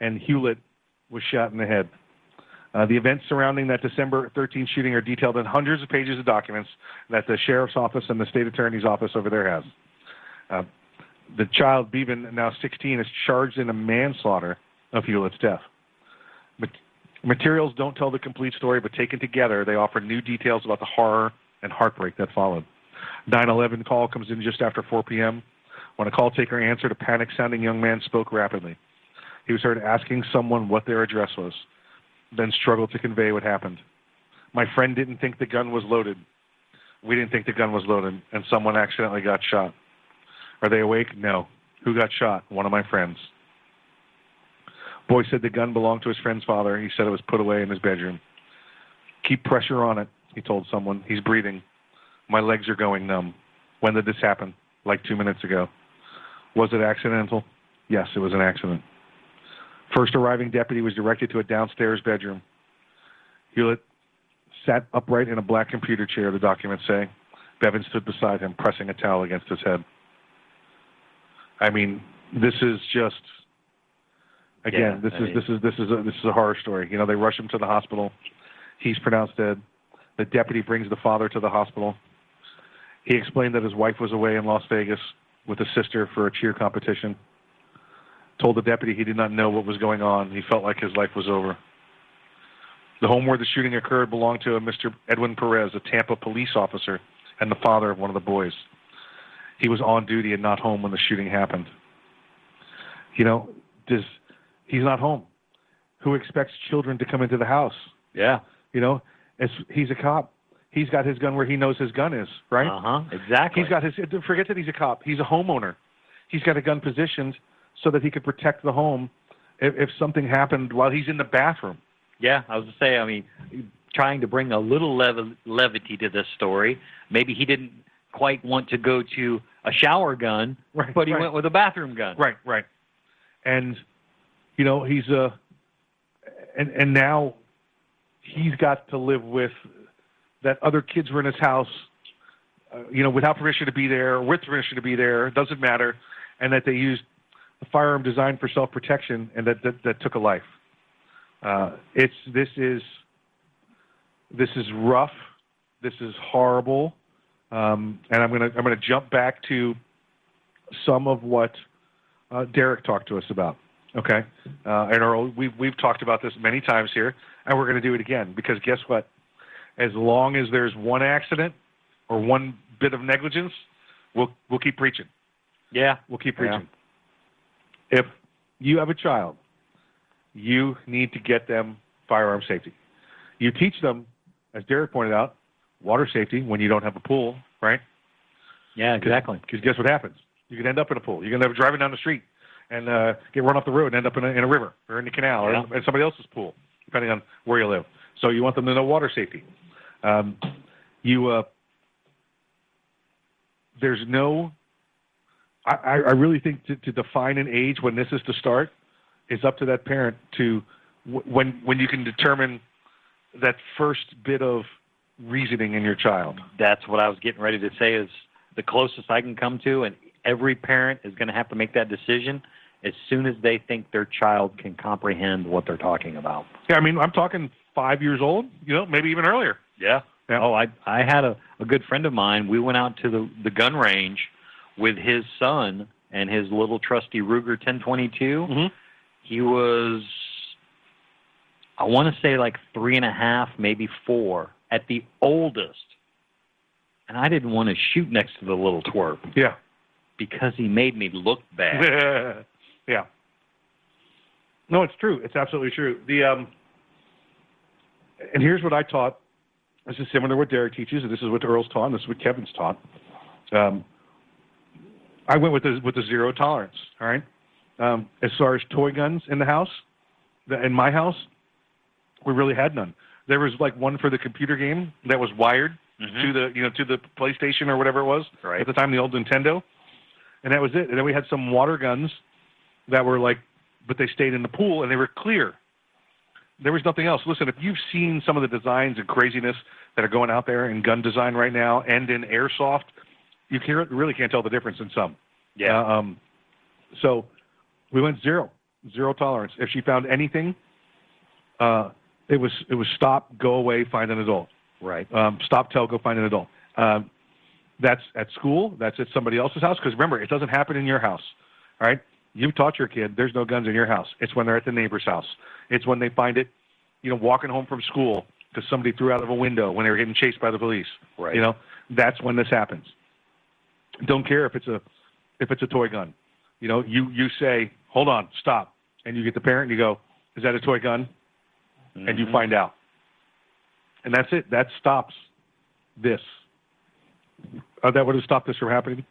and Hewlett was shot in the head. Uh, the events surrounding that December 13 shooting are detailed in hundreds of pages of documents that the sheriff's office and the state attorney's office over there has. Uh, the child, Bevan, now 16, is charged in a manslaughter of Hewlett's death. Mat- materials don't tell the complete story, but taken together, they offer new details about the horror and heartbreak that followed. 9/11 call comes in just after 4 p.m. When a call taker answered, a panic-sounding young man spoke rapidly. He was heard asking someone what their address was, then struggled to convey what happened. My friend didn't think the gun was loaded. We didn't think the gun was loaded, and someone accidentally got shot. Are they awake? No. Who got shot? One of my friends. Boy said the gun belonged to his friend's father. He said it was put away in his bedroom. Keep pressure on it, he told someone. He's breathing. My legs are going numb. When did this happen? Like two minutes ago. Was it accidental? Yes, it was an accident. First arriving deputy was directed to a downstairs bedroom. Hewlett sat upright in a black computer chair, the documents say. Bevan stood beside him, pressing a towel against his head. I mean, this is just again, Yeah, this I is mean- this is this is a, this is a horror story. You know, they rush him to the hospital. He's pronounced dead. The deputy brings the father to the hospital. He explained that his wife was away in Las Vegas with a sister for a cheer competition. Told the deputy he did not know what was going on. He felt like his life was over. The home where the shooting occurred belonged to a Mr. Edwin Perez, a Tampa police officer and the father of one of the boys. He was on duty and not home when the shooting happened. You know, does he's not home. Who expects children to come into the house? Yeah. You know, it's, he's a cop. He's got his gun where he knows his gun is, right? Uh huh. Exactly. He's got his. Forget that he's a cop. He's a homeowner. He's got a gun positioned so that he could protect the home if, if something happened while he's in the bathroom. Yeah, I was to say. I mean, trying to bring a little lev- levity to this story. Maybe he didn't quite want to go to a shower gun, Right, but he right. went with a bathroom gun. Right, right. And you know he's uh and and now he's got to live with that other kids were in his house, uh, you know, without permission to be there, or with permission to be there. Doesn't matter. and that they used a firearm designed for self-protection, and that that, that took a life. Uh, it's this is this is rough. This is horrible, um, and I'm gonna I'm gonna jump back to some of what uh, Derek talked to us about. Okay, uh, and Earl, we've we've talked about this many times here, and we're going to do it again because guess what? As long as there's one accident or one bit of negligence, we'll we'll keep preaching. Yeah, we'll keep preaching. If you have a child, you need to get them firearm safety. You teach them, as Derek pointed out, water safety when you don't have a pool, right? Yeah, exactly. Because guess what happens? You can end up in a pool. You can end up driving down the street and uh, get run off the road and end up in a, in a river or in a canal or in somebody else's pool, depending on where you live. So you want them to know water safety. Um, you, uh, there's no. I, I really think to, to define an age when this is to start is up to that parent to wh- when when you can determine that first bit of reasoning in your child. That's what I was getting ready to say is the closest I can come to, and every parent is going to have to make that decision as soon as they think their child can comprehend what they're talking about. Yeah, I mean, I'm talking five years old, you know, maybe even earlier. Yeah. Oh, I I had a, a good friend of mine. We went out to the the gun range with his son and his little trusty Ruger 1022. He was, I want to say like three and a half, maybe four at the oldest. And I didn't want to shoot next to the little twerp. Yeah. Because he made me look bad. yeah. No, it's true. It's absolutely true. The um, and here's what I taught. This is similar to what Derek teaches, and this is what Earl's taught, and this is what Kevin's taught. Um, I went with the with the zero tolerance. All right. Um, as far as toy guns in the house, the, in my house, we really had none. There was like one for the computer game that was wired to the you know to the PlayStation or whatever it was Right. at the time, the old Nintendo, and that was it. And then we had some water guns that were like, but they stayed in the pool and they were clear. There was nothing else. Listen, if you've seen some of the designs and craziness that are going out there in gun design right now and in airsoft, you can, really can't tell the difference in some. Yeah. Uh, um, so we went zero, zero tolerance. If she found anything, uh, it was it was stop, go away, find an adult. Right. Um, stop, tell, go find an adult. Um, that's at school. That's at somebody else's house. Because remember, it doesn't happen in your house. All right. You've taught your kid there's no guns in your house. It's when they're at the neighbor's house. It's when they find it, you know, walking home from school because somebody threw out of a window when they were getting chased by the police. Right. You know, that's when this happens. Don't care if it's a if it's a toy gun. You know, you you say, hold on, stop, and you get the parent and you go, is that a toy gun? And you Mhm. find out, and that's it. That stops this. Uh, that would have stopped this from happening.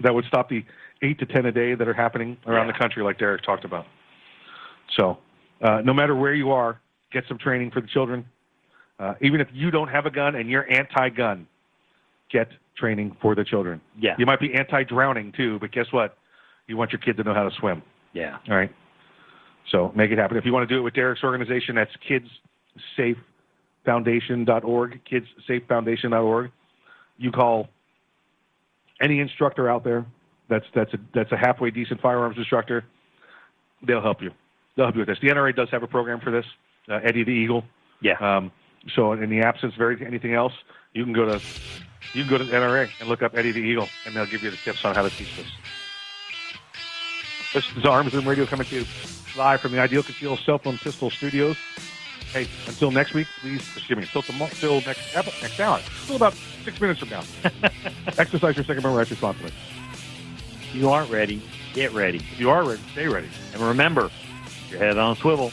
That would stop the eight to ten a day that are happening around the country, like Derek talked about. So, uh, no matter where you are, get some training for the children. Uh, even if you don't have a gun and you're anti-gun, get training for the children. Yeah. You might be anti-drowning too, but guess what? You want your kid to know how to swim. Yeah. All right. So make it happen. If you want to do it with Derek's organization, that's kidssafefoundation.org, kidssafefoundation.org. You call any instructor out there that's that's a that's a halfway decent firearms instructor. They'll help you. They'll help you with this. The NRA does have a program for this. Uh, Eddie the Eagle. Yeah. Um, so in the absence of anything else, you can go to you can go to the NRA and look up Eddie the Eagle, and they'll give you the tips on how to teach this. This is Arms Room Radio coming to you live from the Ideal Conceal Cell Phone Pistol Studios. Hey, until next week, please, excuse me, until, tomorrow, until next, next hour, still about six minutes from now. Exercise your second memory responsibly. If you aren't ready, get ready. If you are ready, stay ready. And remember, your head on a swivel.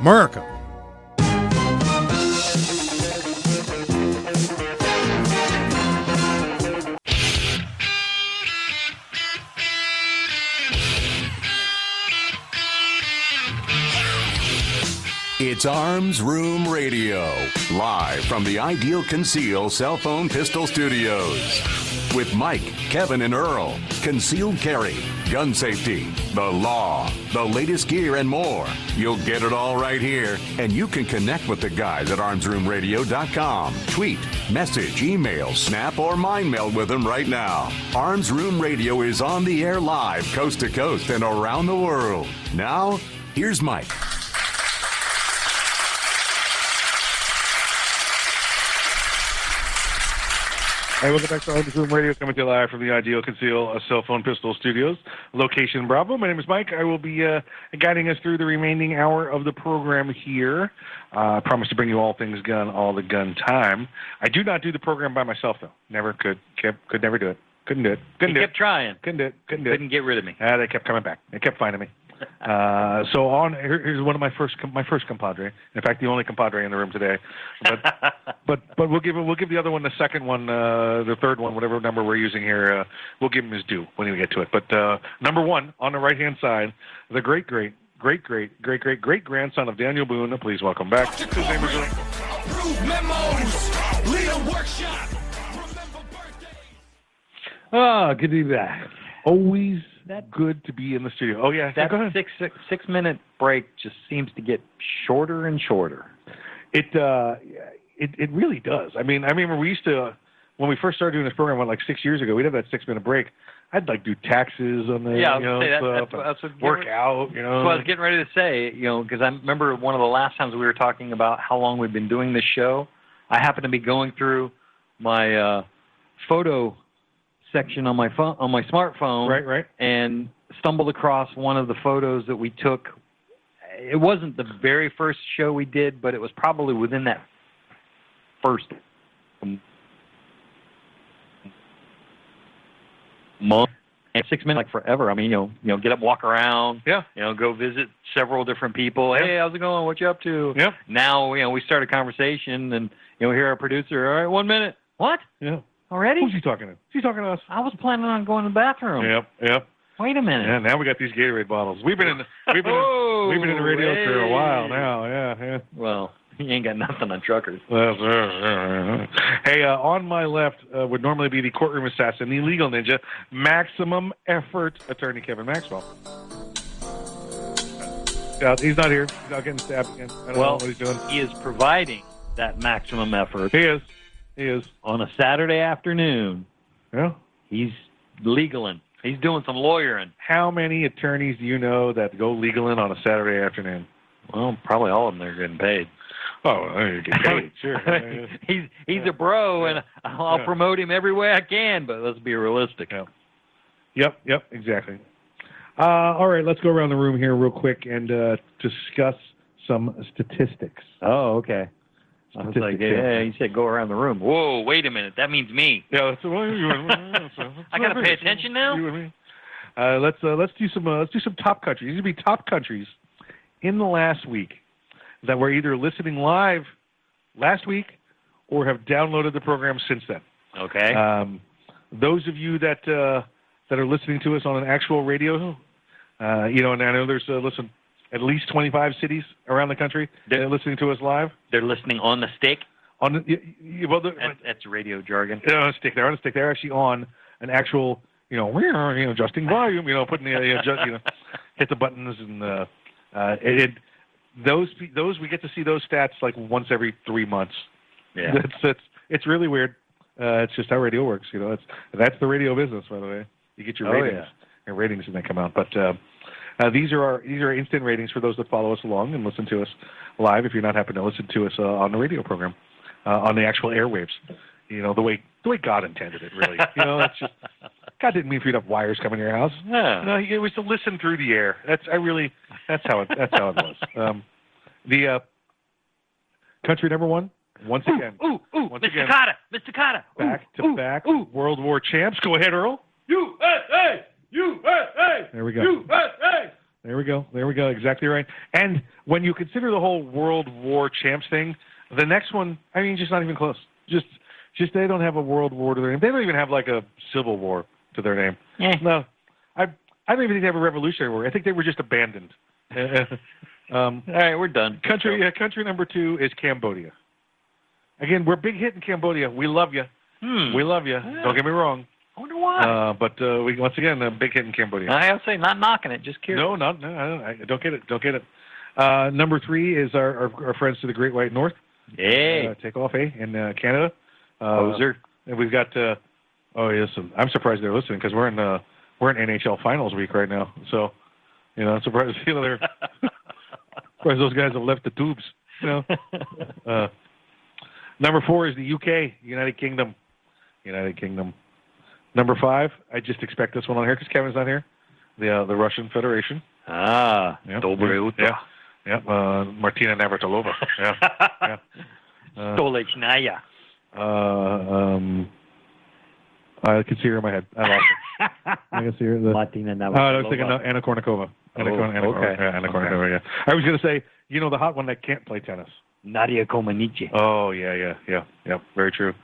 America! It's Arms Room Radio, live from the Ideal Conceal Cell Phone Pistol Studios. With Mike, Kevin, and Earl, concealed carry, gun safety, the law, the latest gear, and more. You'll get it all right here, and you can connect with the guys at armsroomradio.com. Tweet, message, email, snap, or mind meld with them right now. Arms Room Radio is on the air live, coast to coast, and around the world. Now, here's Mike. Hey, welcome back to Arms Room Radio, coming to you live from the Ideal Conceal uh, Cell Phone Pistol Studios, location Bravo. My name is Mike. I will be uh, guiding us through the remaining hour of the program here. Uh, I promise to bring you all things gun, all the gun time. I do not do the program by myself, though. Never could. Kept, could never do it. Couldn't do it. Couldn't He do kept it. trying. Couldn't do it. Couldn't do it. Couldn't get rid of me. Ah, they kept coming back. They kept finding me. Uh, so on here, here's one of my first com- my first compadre. In fact, the only compadre in the room today. But but but we'll give we'll give the other one the second one, uh, the third one, whatever number we're using here. Uh, we'll give him his due when we get to it. But uh, number one on the right hand side, the great great great great great great great grandson of Daniel Boone. Please welcome back. His name is Approved memos. Lead workshop. Ah, good to be back. Always good to be in the studio. Oh yeah, That go ahead. six, six six minute break just seems to get shorter and shorter. It uh, it it really does. I mean, I remember we used to when we first started doing this program, what, like six years ago. We'd have that six minute break. I'd like do taxes on the Yeah, you know say that- stuff, that's- that's what- and work out. You know, That's what I was getting ready to say, you know, because I remember one of the last times we were talking about how long we've been doing this show. I happened to be going through my uh, photo section on my phone on my smartphone, Right, right. and stumbled across one of the photos that we took. It wasn't the very first show we did, but it was probably within that first month. And six minutes like forever. I mean, you know, you know, get up, walk around. Yeah. You know, go visit several different people. Hey, how's it going? What you up to? Yep. Now, you know, we start a conversation, and you know, hear our producer. All right, one minute. What? Yeah. Already? Who's he talking to? Who's he talking to us? I was planning on going to the bathroom. Yep, yep. Wait a minute. Yeah, now we got these Gatorade bottles. We've been in the, we've been Oh, in, we've been in the radio for a while now. Yeah, yeah. Well, you ain't got nothing on truckers. Hey, uh, on my left uh, would normally be the courtroom assassin, the legal ninja, maximum effort attorney Kevin Maxwell. Yeah, he's not here. He's not getting stabbed again. I don't know Well, what he's doing. he is providing that maximum effort. He is. He is. On a Saturday afternoon. Yeah. He's legaling. He's doing some lawyering. How many attorneys do you know that go legaling on a Saturday afternoon? Well, probably all of them are getting paid. Oh, you get paid, sure. he's he's a bro, and I'll Yeah. promote him every way I can. But let's be realistic. Yep, yep, exactly. Uh, all right, let's go around the room here real quick and uh, discuss some statistics. Oh, okay. I was like, yeah, you said go around the room. Whoa, wait a minute. That means me. Yeah, that's well, you, I gotta pay attention now. You and me. Uh, let's uh, let's do some uh, let's do some top countries. These would be top countries in the last week that were either listening live last week or have downloaded the program since then. Okay. Um, those of you that uh, that are listening to us on an actual radio, uh, you know, and I know there's uh, listen at least 25 cities around the country. They're, listening to us live. They're listening on the stick. On the, y- y- well, the, That's, that's radio jargon. they're on a stick. They're on a stick. They're actually on an actual, you know, you know, adjusting volume. You know, putting the, you know, adjust, you know hit the buttons and uh, uh, it, it. Those those we get to see those stats like once every three months. Yeah. That's that's it's really weird. Uh, it's just how radio works. You know, it's that's the radio business, by the way. You get your Oh, ratings yeah. and ratings when they come out. But uh, uh, these are our these are instant ratings for those that follow us along and listen to us live. If you're not happen to listen to us uh, on the radio program, uh, on the actual airwaves, you know the way the way God intended it. Really, you know, that's just God didn't mean for you to have wires coming to your house. Yeah. No, it was to listen through the air. That's I really that's how it that's how it was. Um, the uh, country number one once again. Ooh, ooh, Once Mr. again. Carter, Mr. Carter. back to back ooh. World War champs. Go ahead, Earl. USA! USA! There we go. USA! There we go. There we go. Exactly right. And when you consider the whole World War champs thing, the next one, I mean, just not even close. Just, just they don't have a World War to their name. They don't even have like a Civil War to their name. Yeah. No, I, I don't even think they have a Revolutionary War. I think they were just abandoned. um, All right, we're done. country, uh, country number two is Cambodia. Again, we're big hit in Cambodia. We love you. Hmm. We love you. Don't get me wrong. I wonder why. Uh, but uh, we once again a big hit in Cambodia. I gotta say, not knocking it, just curious. No, not no. I don't, I don't get it. Don't get it. Uh, number three is our, our, our friends to the Great White North. Hey, Uh, take off, eh? In uh, Canada. Uh. And we've got. Uh, oh, yes. I'm surprised they're listening because we're in uh, we're in NHL Finals week right now. So, you know, I'm surprised. You know, they're surprised those guys have left the tubes. You know. uh, number four is the UK, United Kingdom. United Kingdom. Number five, I just expect this one on here because Kevin's not here. The uh, the Russian Federation. ah, Yeah. Dobre Utro. Yeah. Yeah. Uh, Martina Navratilova. Yeah. yeah. Uh, Stolichnaya. uh, um, I can see her in my head. I lost her. I can see her. The, Martina oh, I was thinking uh, Anna Kournikova. Anna, Oh, Kourn- Anna, okay. Kourn- yeah, Anna Kournikova, yeah. I was going to say, you know, the hot one that can't play tennis. Nadia Comaneci. Oh, yeah, yeah, yeah, yeah. Very true.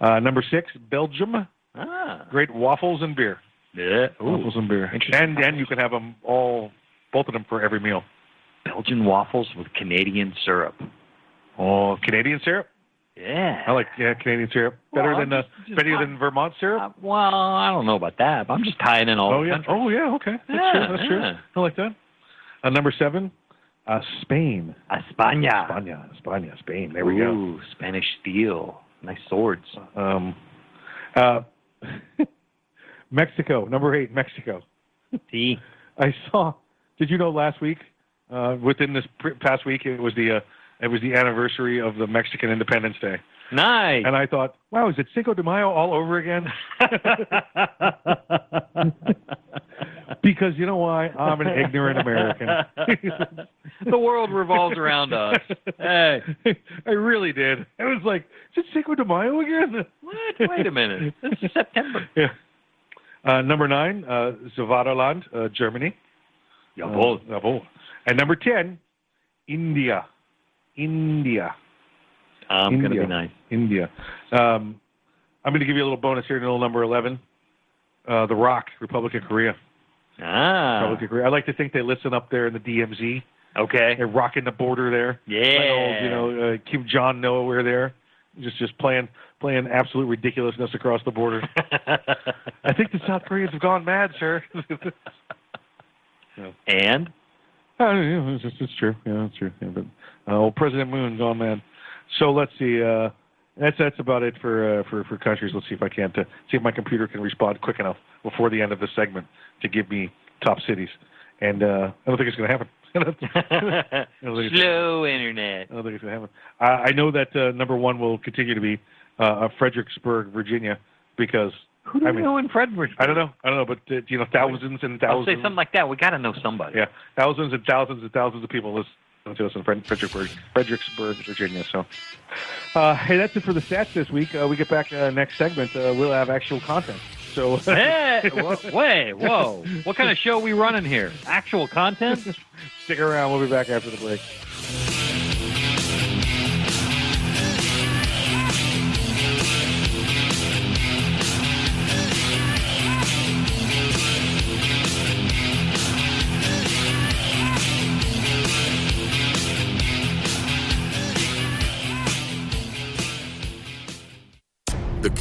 Uh, number six, Belgium. Ah. Great waffles and beer. Yeah. Waffles and beer. And and you can have them all, both of them for every meal. Belgian waffles with Canadian syrup. Oh, Canadian syrup. Yeah. I like yeah Canadian syrup better Well, than uh, just- just better than Vermont syrup. Uh, well, I don't know about that, but I'm just tying in all oh the yeah. countries. Oh yeah. Okay. That's Yeah, true. That's true. I like that. Uh, number seven, uh, Spain. España. España. España. Spain. There we go. Ooh, Spanish steel. Nice swords. Um, uh, Mexico. Number eight, Mexico. See? I saw. Did you know last week? Uh, within this pr- past week, it was the uh, it was the anniversary of the Mexican Independence Day, Nice. and I thought, wow, is it Cinco de Mayo all over again? because you know why? I'm an ignorant American. the world revolves around us. Hey. I really did. I was like, is it Cinco de Mayo again? What? Wait a minute. This is September. Yeah. Uh, number nine, uh, uh, Germany. Jawohl. Uh, jawohl. And number ten, India. India. I'm going to be nice. India. Um, I'm going to give you a little bonus here, little number 11. Uh, the Rock, Republic of Korea. Ah. Republic of Korea. I like to think they listen up there in the DMZ. Okay. They're rocking the border there. Yeah. Old, you know, uh, Kim Jong nowhere there. Just just playing playing absolute ridiculousness across the border. I think the South Koreans have gone mad, sir. And? Uh, yeah, it's, it's true. Yeah, it's true. Yeah, but uh, old President Moon gone mad. So let's see. Uh, that's that's about it for uh, for for countries. Let's see if I can to see if my computer can respond quick enough before the end of the segment to give me top cities. And uh, I don't think it's going to happen. I don't think it's- Slow internet. I don't think it's going to happen. I, I know that uh, number one will continue to be uh, uh, Fredericksburg, Virginia, because Who do I you mean, know in Fredericksburg? I don't know, I don't know, but uh, you know, thousands and thousands. I'll thousands. say something like that. We got to know somebody. Yeah, thousands and thousands and thousands of people listen to us in Fredericksburg, Fredericksburg, Virginia. So, uh, hey, that's it for the stats this week. Uh, we get back uh, next segment. Uh, we'll have actual content. So, hey, wha- wait, whoa. What kind of show we running here? Actual content? stick around. We'll be back after the break.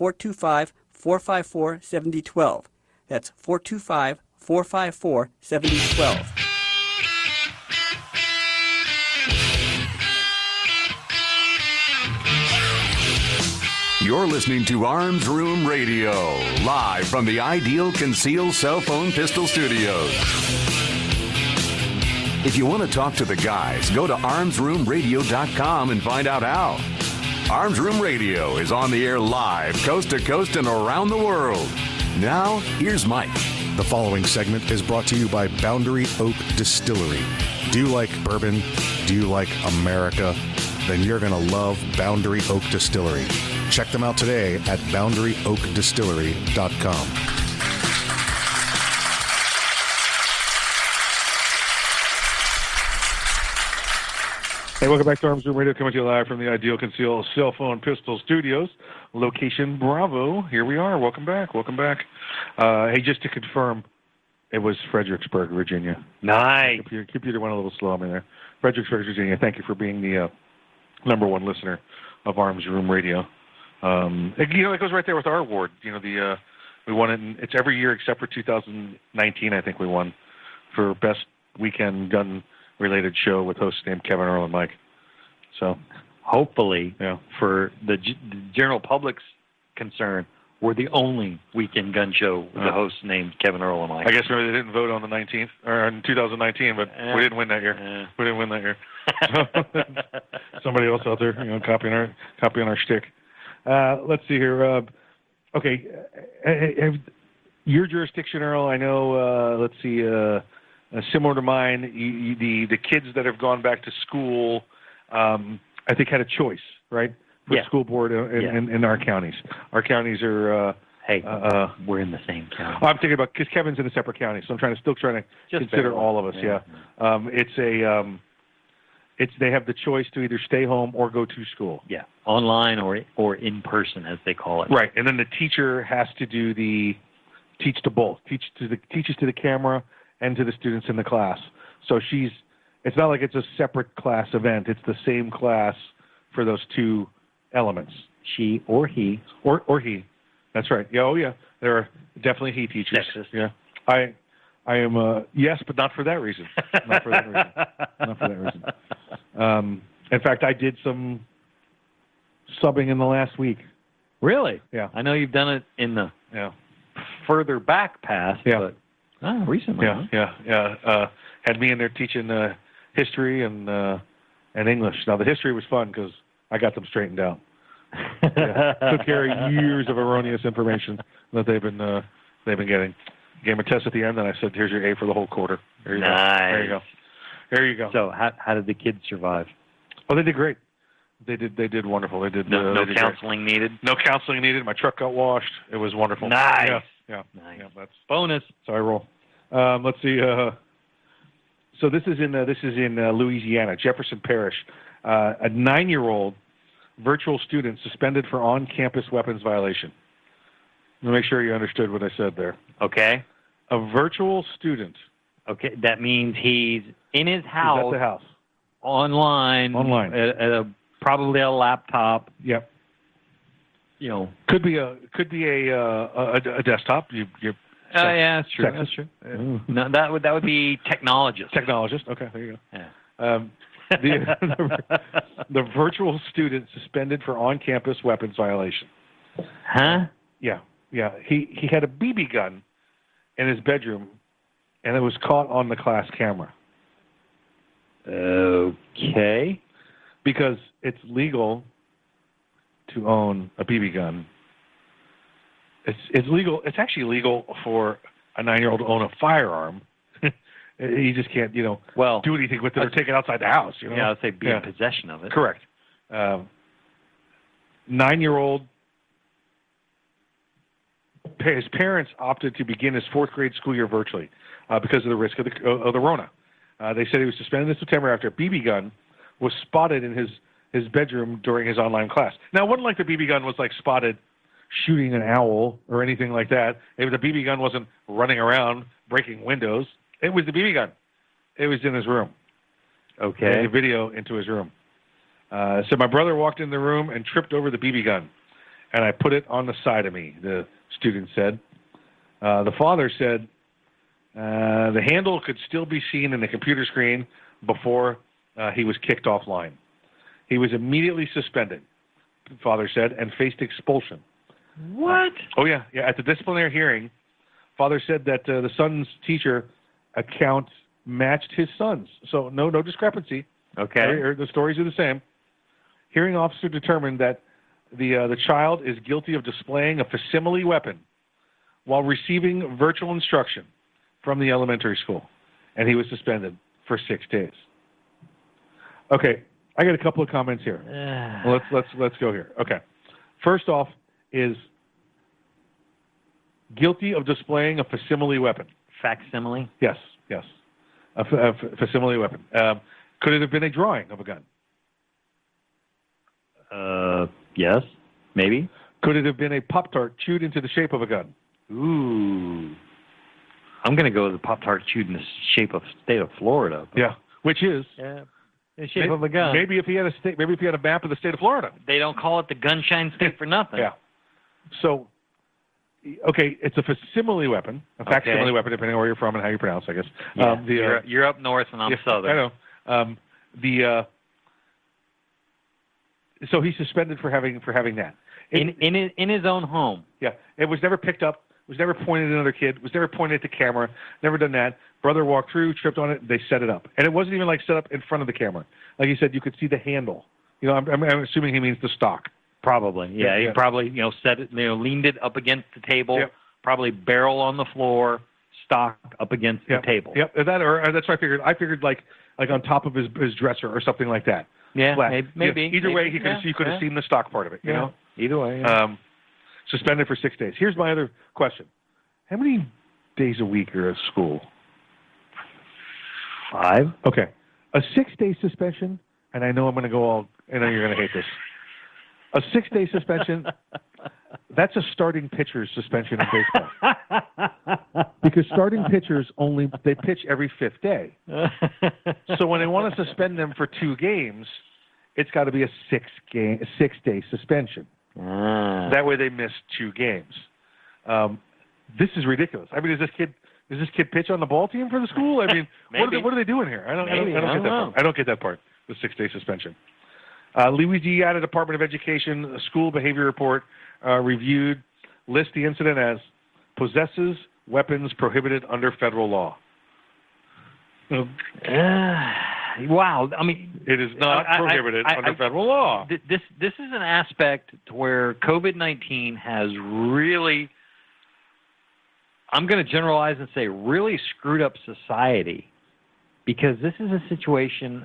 425 454 7012. That's 425 454 7012. You're listening to Arms Room Radio, live from the Ideal Conceal Cell Phone Pistol Studios. If you want to talk to the guys, go to armsroomradio.com and find out how. Arms Room Radio is on the air live, coast to coast and around the world. Now, here's Mike. The following segment is brought to you by Boundary Oak Distillery. Do you like bourbon? Do you like America? Then you're going to love Boundary Oak Distillery. Check them out today at boundaryoakdistillery.com. Hey, welcome back to Arms Room Radio, coming to you live from the Ideal Conceal Cell Phone Pistol Studios, location Bravo. Here we are. Welcome back. Welcome back. Uh, hey, just to confirm, it was Fredericksburg, Virginia. Nice. Computer, computer went a little slow on me there. Fredericksburg, Virginia. Thank you for being the uh, number one listener of Arms Room Radio. Um, it, you know, it goes right there with our award. You know, the uh, we won it. In, it's every year except for 2019. I think we won for best weekend gun related show with hosts named Kevin Earl and Mike. So hopefully, for the, g- the general public's concern, We're the only weekend gun show with the hosts named Kevin Earl and Mike. I guess maybe they didn't vote on the 19th or in 2019, but Yeah. we didn't win that year. We didn't win that year. Somebody else out there, you know, copying our copying our shtick. Uh, let's see here. Uh, okay, uh, uh, have- your jurisdiction, Earl. I know. Uh, let's see. Uh, uh, similar to mine, you, you, the the kids that have gone back to school, um, I think had a choice, right? For Yeah. school board in, Yeah. in, in our counties. Our counties are. Uh, hey, uh, we're in the same county. I'm thinking about because Kevin's in a separate county, so I'm trying to still trying to Just consider all of us. Yeah, Yeah. Um, it's a um, it's they have the choice to either stay home or go to school. Yeah, online or or in person, as they call it. Right, and then the teacher has to do the teach to both, teach to the teaches to the camera and to the students in the class. So she's it's not like it's a separate class event; it's the same class for those two elements. She or he or or he. That's right. Yeah. Oh yeah. There are definitely he teachers. Yeah. I I am uh yes, but not for that reason. Not for that reason. not for that reason. Um, in fact, I did some subbing in the last week. Really? Yeah. I know you've done it in the Yeah. further back past, Yeah. but oh, recently. Yeah, yeah, yeah. Uh, had me in there teaching uh, history and uh, and English. Now the history was fun because I got them straightened out. yeah. Took care of years of erroneous information that they've been uh, they've been getting. Gave them a test at the end, and I said, "Here's your A for the whole quarter." There you go. There you go. There you go. So how how did the kids survive? Oh, they did great. They did. They did wonderful. They did. No, uh, no they did great. counseling needed. No counseling needed. My truck got washed. It was wonderful. Nice. Yeah. Yeah. Nice. yeah that's bonus. Sorry, roll. Um, let's see. Uh, so this is in uh, this is in uh, Louisiana, Jefferson Parish. Uh, a nine-year-old virtual student suspended for on-campus weapons violation. Let me make sure you understood what I said there. Okay. A virtual student. Okay, that means he's in his He's house, at the house. online, Online. at, at a probably a laptop. Yep. You know. Could be a could be a uh, a, a desktop. You you. Oh yeah, that's true. That's true. No, that would that would be technologist. Technologist. Okay, there you go. Yeah. Um, the, the virtual student suspended for on-campus weapons violation. Huh? Yeah, yeah. He he had a BB gun in his bedroom, and it was caught on the class camera. Okay. Because it's legal to own a BB gun. It's it's legal. It's actually legal for a nine-year-old to own a firearm. he just can't, you know, well do anything with it or take it outside the house. You know? Yeah, I'd say be Yeah. in possession of it. Correct. Um, nine-year-old. His parents opted to begin his fourth grade school year virtually uh, because of the risk of the of the Rona. Uh, they said he was suspended in September after a BB gun was spotted in his his bedroom during his online class. Now, it wasn't like the BB gun was like spotted shooting an owl or anything like that. It, the BB gun wasn't running around breaking windows. It was the BB gun. It was in his room. Okay. The video into his room. Uh, so my brother walked in the room and tripped over the BB gun, and I put it on the side of me. The student said. Uh, the father said uh, the handle could still be seen in the computer screen before uh, he was kicked offline. He was immediately suspended. Father said and faced expulsion. What? Oh yeah, yeah. At the disciplinary hearing, father said that uh, the son's teacher account matched his son's, so no no discrepancy. Okay. Or- or the stories are the same. Hearing officer determined that the uh, the child is guilty of displaying a facsimile weapon while receiving virtual instruction from the elementary school, and he was suspended for six days. Okay, I got a couple of comments here. Well, let's let's let's go here. Okay, first off is guilty of displaying a facsimile weapon. Facsimile. Yes, yes, a, fa- a fa- facsimile weapon. Um, could it have been a drawing of a gun? Uh, yes, maybe. Could it have been a pop tart chewed into the shape of a gun? Ooh. I'm going to go with the Pop Tart chewed in the shape of state of Florida. Yeah, which is Yeah. The shape of a gun. Maybe if he had a state, maybe if he had a map of the state of Florida. They don't call it the Gunshine State for nothing. Yeah. So, okay, it's a facsimile weapon, a Okay. facsimile weapon, depending on where you're from and how you pronounce, I guess. Yeah. Um, the, uh, you're, you're up north and I'm yeah, southern. I know. Um, the uh, so he's suspended for having for having that. in in in his own home. Yeah, it was never picked up. Was never pointed at another kid. Was never pointed at the camera. Never done that. Brother walked through, tripped on it. They set it up, and it wasn't even like set up in front of the camera. Like you said, you could see the handle. You know, I'm, I'm, I'm assuming he means the stock. Probably, yeah. Yeah, he yeah. probably you know set it, you know, leaned it up against the table. Yep. Probably barrel on the floor, stock up against Yep. the table. Yep, that or or that's what I figured. I figured like like on top of his his dresser or something like that. Yeah, Flat. maybe. Yeah, maybe either way, he could yeah, you could have yeah. seen the stock part of it. You Yeah. know. Either way. yeah. Um, suspended for six days. Here's my other question: How many days a week are at school? Five. Okay, a six-day suspension, and I know I'm going to go all. I know you're going to hate this. A six-day suspension. That's a starting pitcher's suspension in baseball. because starting pitchers only they pitch every fifth day. so when they want to suspend them for two games, it's got to be a six game, six day suspension. That way they miss two games. Um, this is ridiculous. I mean, is this kid does this kid pitch on the ball team for the school? I mean, what, are they, what are they doing here? I don't, I don't, I don't I get don't that know. part. I don't get that part. The six day suspension. Uh, Louisiana Department of Education a school behavior report uh, reviewed lists the incident as possesses weapons prohibited under federal law. wow. I mean, It is not I- I- prohibited I- under I- federal law. th- this this is an aspect to where COVID nineteen has really. I'm going to generalize and say really screwed up society, because this is a situation.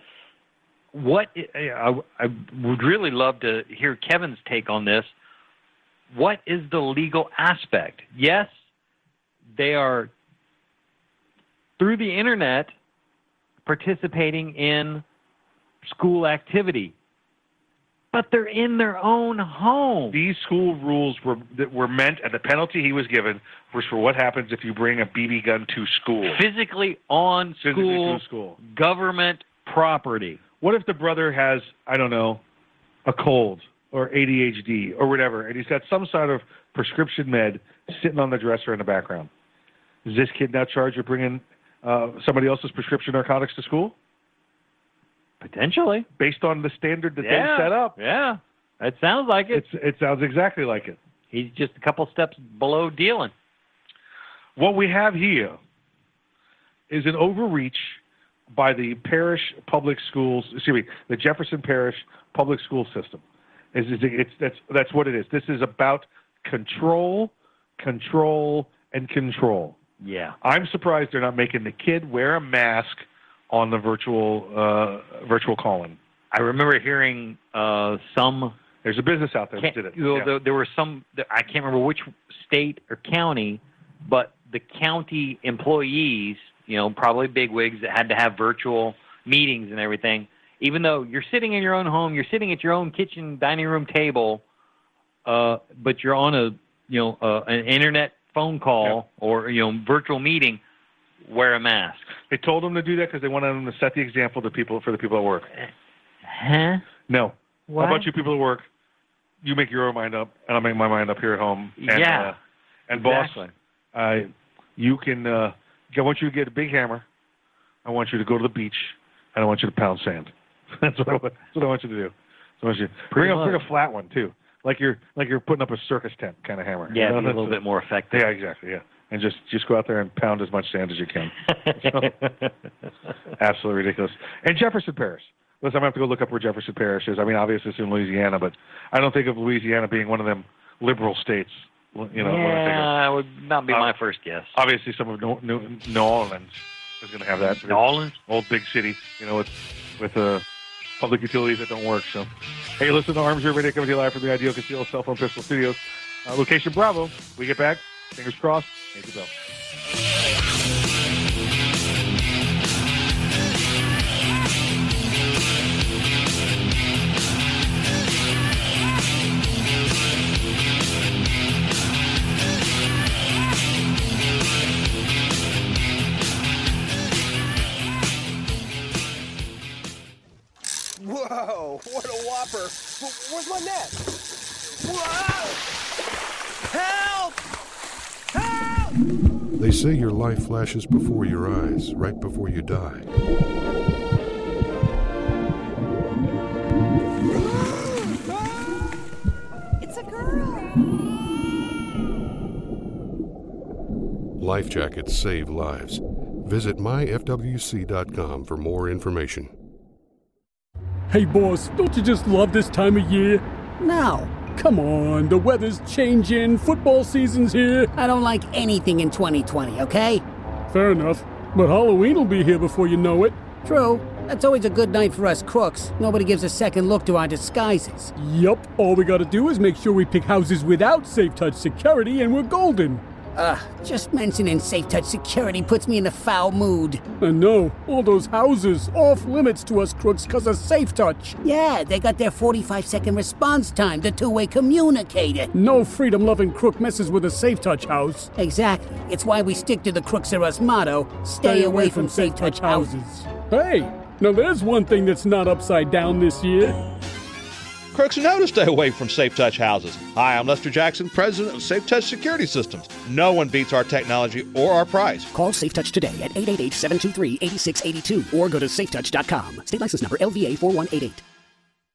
What I, I would really love to hear Kevin's take on this. What is the legal aspect? Yes, they are through the internet participating in school activity, but they're in their own home. These school rules were that were meant, and the penalty he was given was for what happens if you bring a BB gun to school. Physically on Physically school, to school. government property. What if the brother has, I don't know, a cold or ADHD or whatever, and he's got some sort of prescription med sitting on the dresser in the background? Is this kid now charged with bringing uh, somebody else's prescription narcotics to school? Potentially. Based on the standard that Yeah. they set up. Yeah, it sounds like it. It's, it sounds exactly like it. He's just a couple steps below dealing. What we have here is an overreach by the parish public schools, excuse me, the Jefferson Parish public school system. Is is it's that's that's what it is. This is about control, control, and control. Yeah. I'm surprised they're not making the kid wear a mask on the virtual uh, virtual call-in. I remember hearing uh, some. There's a business out there that did it. you know, Yeah. there, there were some. I can't remember which state or county, but the county employees, you know, probably bigwigs that had to have virtual meetings and everything. Even though you're sitting in your own home, you're sitting at your own kitchen dining room table, uh, but you're on a you know uh, an internet phone call or you know virtual meeting. Wear a mask. They told them to do that because they wanted them to set the example to people for the people at work. Huh? No. What? How about you people at work? You make your own mind up, and I'll make my mind up here at home. And, Yeah. Uh, and Exactly. boss, uh, you can. Uh, I want you to get a big hammer. I want you to go to the beach, and I want you to pound sand. that's what I want. That's what I want you to do. So I want you bring a, bring a flat one too, like you're like you're putting up a circus tent kind of hammer. Yeah, You know, be a little bit more effective. Yeah, exactly. Yeah, and just just go out there and pound as much sand as you can. Absolutely ridiculous. And Jefferson Parish. Listen, I'm gonna have to go look up where Jefferson Parish is. I mean, obviously it's in Louisiana, but I don't think of Louisiana being one of them liberal states. You know, yeah, would not be Uh, my first guess. obviously some of New, New, New Orleans is going to have that. New Orleans? old big city, you know, with with uh, public utilities that don't work. So, hey, listen to Arms Room Radio coming to you live from the Ideal Conceal Cell Phone Pistol Studios, uh, location Bravo. We get back, fingers crossed. Major Bell. Whoa, what a whopper. Where's my net? Whoa! Help! They say your life flashes before your eyes, right before you die. It's a girl. Life jackets save lives. Visit myfwc.com for more information. Hey, boss, don't you just love this time of year? Now. Come on, the weather's changing, football season's here. I don't like anything in 2020, okay? Fair enough. But Halloween will be here before you know it. True. That's always a good night for us crooks. Nobody gives a second look to our disguises. Yup, all we gotta do is make sure we pick houses without Safe Touch security and we're golden. Ugh, just mentioning Safe Touch security puts me in a foul mood. I know, all those houses off limits to us crooks because of Safe Touch. Yeah, they got their 45 second response time, the two way communicator. No freedom loving crook messes with a Safe Touch house. Exactly. It's why we stick to the Crooks Are Us motto stay, away, from, Safe Touch houses. Hey, now there's one thing that's not upside down this year. Crooks know to stay away from Safe Touch houses. Hi, I'm Lester Jackson, president of Safe Touch Security Systems. No one beats our technology or our price. Call Safe Touch today at 888-723-8682 or go to safetouch.com. State license number LVA 4188.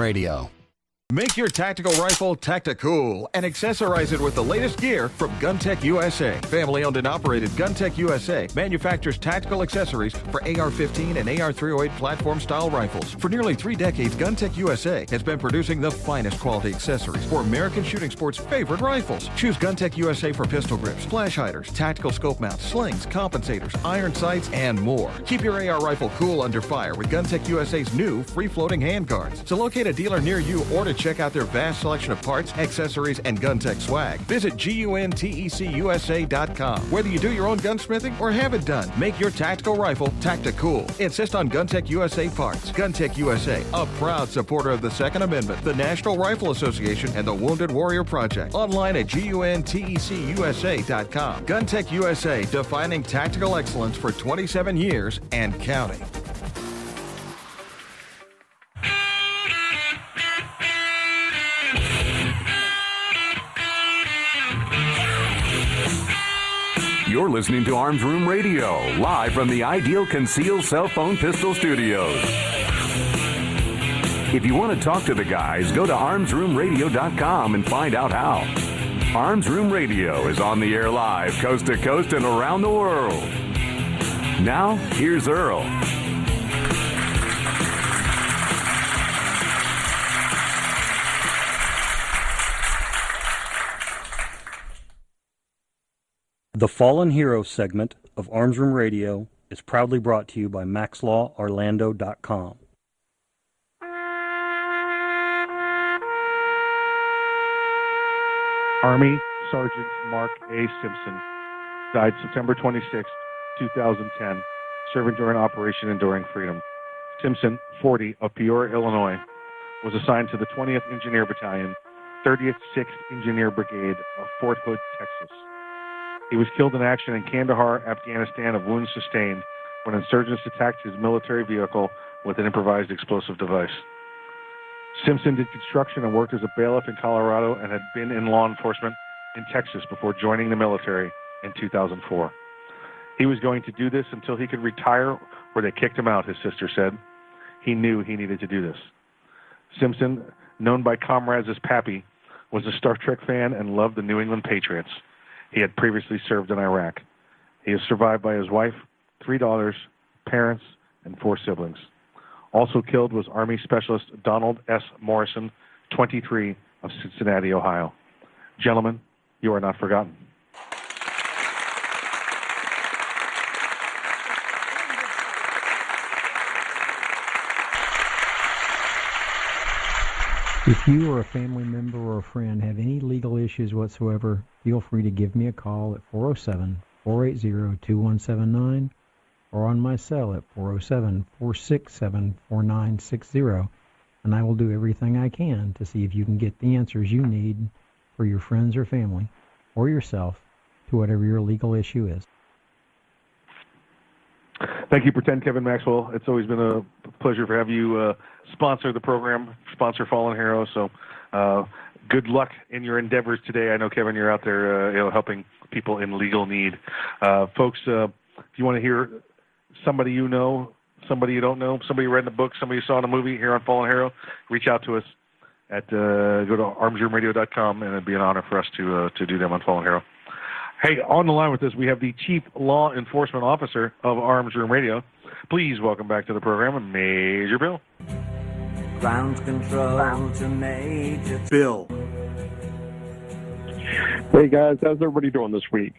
Radio. Make your tactical rifle tactical and accessorize it with the latest gear from GunTec USA. Family owned and operated GunTec USA manufactures tactical accessories for AR 15 and AR 308 platform style rifles. For nearly three decades, GunTec USA has been producing the finest quality accessories for American shooting sports' favorite rifles. Choose GunTec USA for pistol grips, flash hiders, tactical scope mounts, slings, compensators, iron sights, and more. Keep your AR rifle cool under fire with GunTec USA's new free floating handguards. To locate a dealer near you or to check out their vast selection of parts, accessories, and GunTec swag, visit GUNTECUSA.com. Whether you do your own gunsmithing or have it done, make your tactical rifle tactical. Insist on GunTec USA parts. GunTec USA, a proud supporter of the Second Amendment, the National Rifle Association, and the Wounded Warrior Project. Online at GUNTECUSA.com. GunTech USA, defining tactical excellence for 27 years and counting. You're listening to Arms Room Radio, live from the Ideal Conceal Cell Phone Pistol Studios. If you want to talk to the guys, go to armsroomradio.com and find out how. Arms Room Radio is on the air live, coast to coast and around the world. Now, here's Earl. The Fallen Hero segment of Arms Room Radio is proudly brought to you by MaxLawOrlando.com. Army Sergeant Mark A. Simpson died September 26, 2010, serving during Operation Enduring Freedom. Simpson, 40, of Peoria, Illinois, was assigned to the 20th Engineer Battalion, 36th Engineer Brigade of Fort Hood, Texas. He was killed in action in Kandahar, Afghanistan, of wounds sustained when insurgents attacked his military vehicle with an improvised explosive device. Simpson did construction and worked as a bailiff in Colorado and had been in law enforcement in Texas before joining the military in 2004. He was going to do this until he could retire or they kicked him out, his sister said. He knew he needed to do this. Simpson, known by comrades as Pappy, was a Star Trek fan and loved the New England Patriots. He had previously served in Iraq. He is survived by his wife, three daughters, parents, and four siblings. Also killed was Army Specialist Donald S. Morrison, 23, of Cincinnati, Ohio. Gentlemen, you are not forgotten. If you or a family member or a friend have any legal issues whatsoever, feel free to give me a call at 407 480 2179 or on my cell at 407 467 4960, and I will do everything I can to see if you can get the answers you need for your friends or family or yourself to whatever your legal issue is. Thank you, Pretend Kevin Maxwell. It's always been a pleasure to have you uh, sponsor the program, sponsor Fallen Hero. So, uh, good luck in your endeavors today. I know, Kevin, you're out there, uh, you know, helping people in legal need. Uh, folks, uh, if you want to hear somebody you know, somebody you don't know, somebody you read in a book, somebody you saw in a movie here on Fallen Hero, reach out to us at uh, go to armsroomradio.com, and it'd be an honor for us to uh, to do them on Fallen Hero. Hey, on the line with us, we have the Chief Law Enforcement Officer of Arms Room Radio. Please welcome back to the program, Major Bill. Ground control to Major Bill. Hey guys, how's everybody doing this week?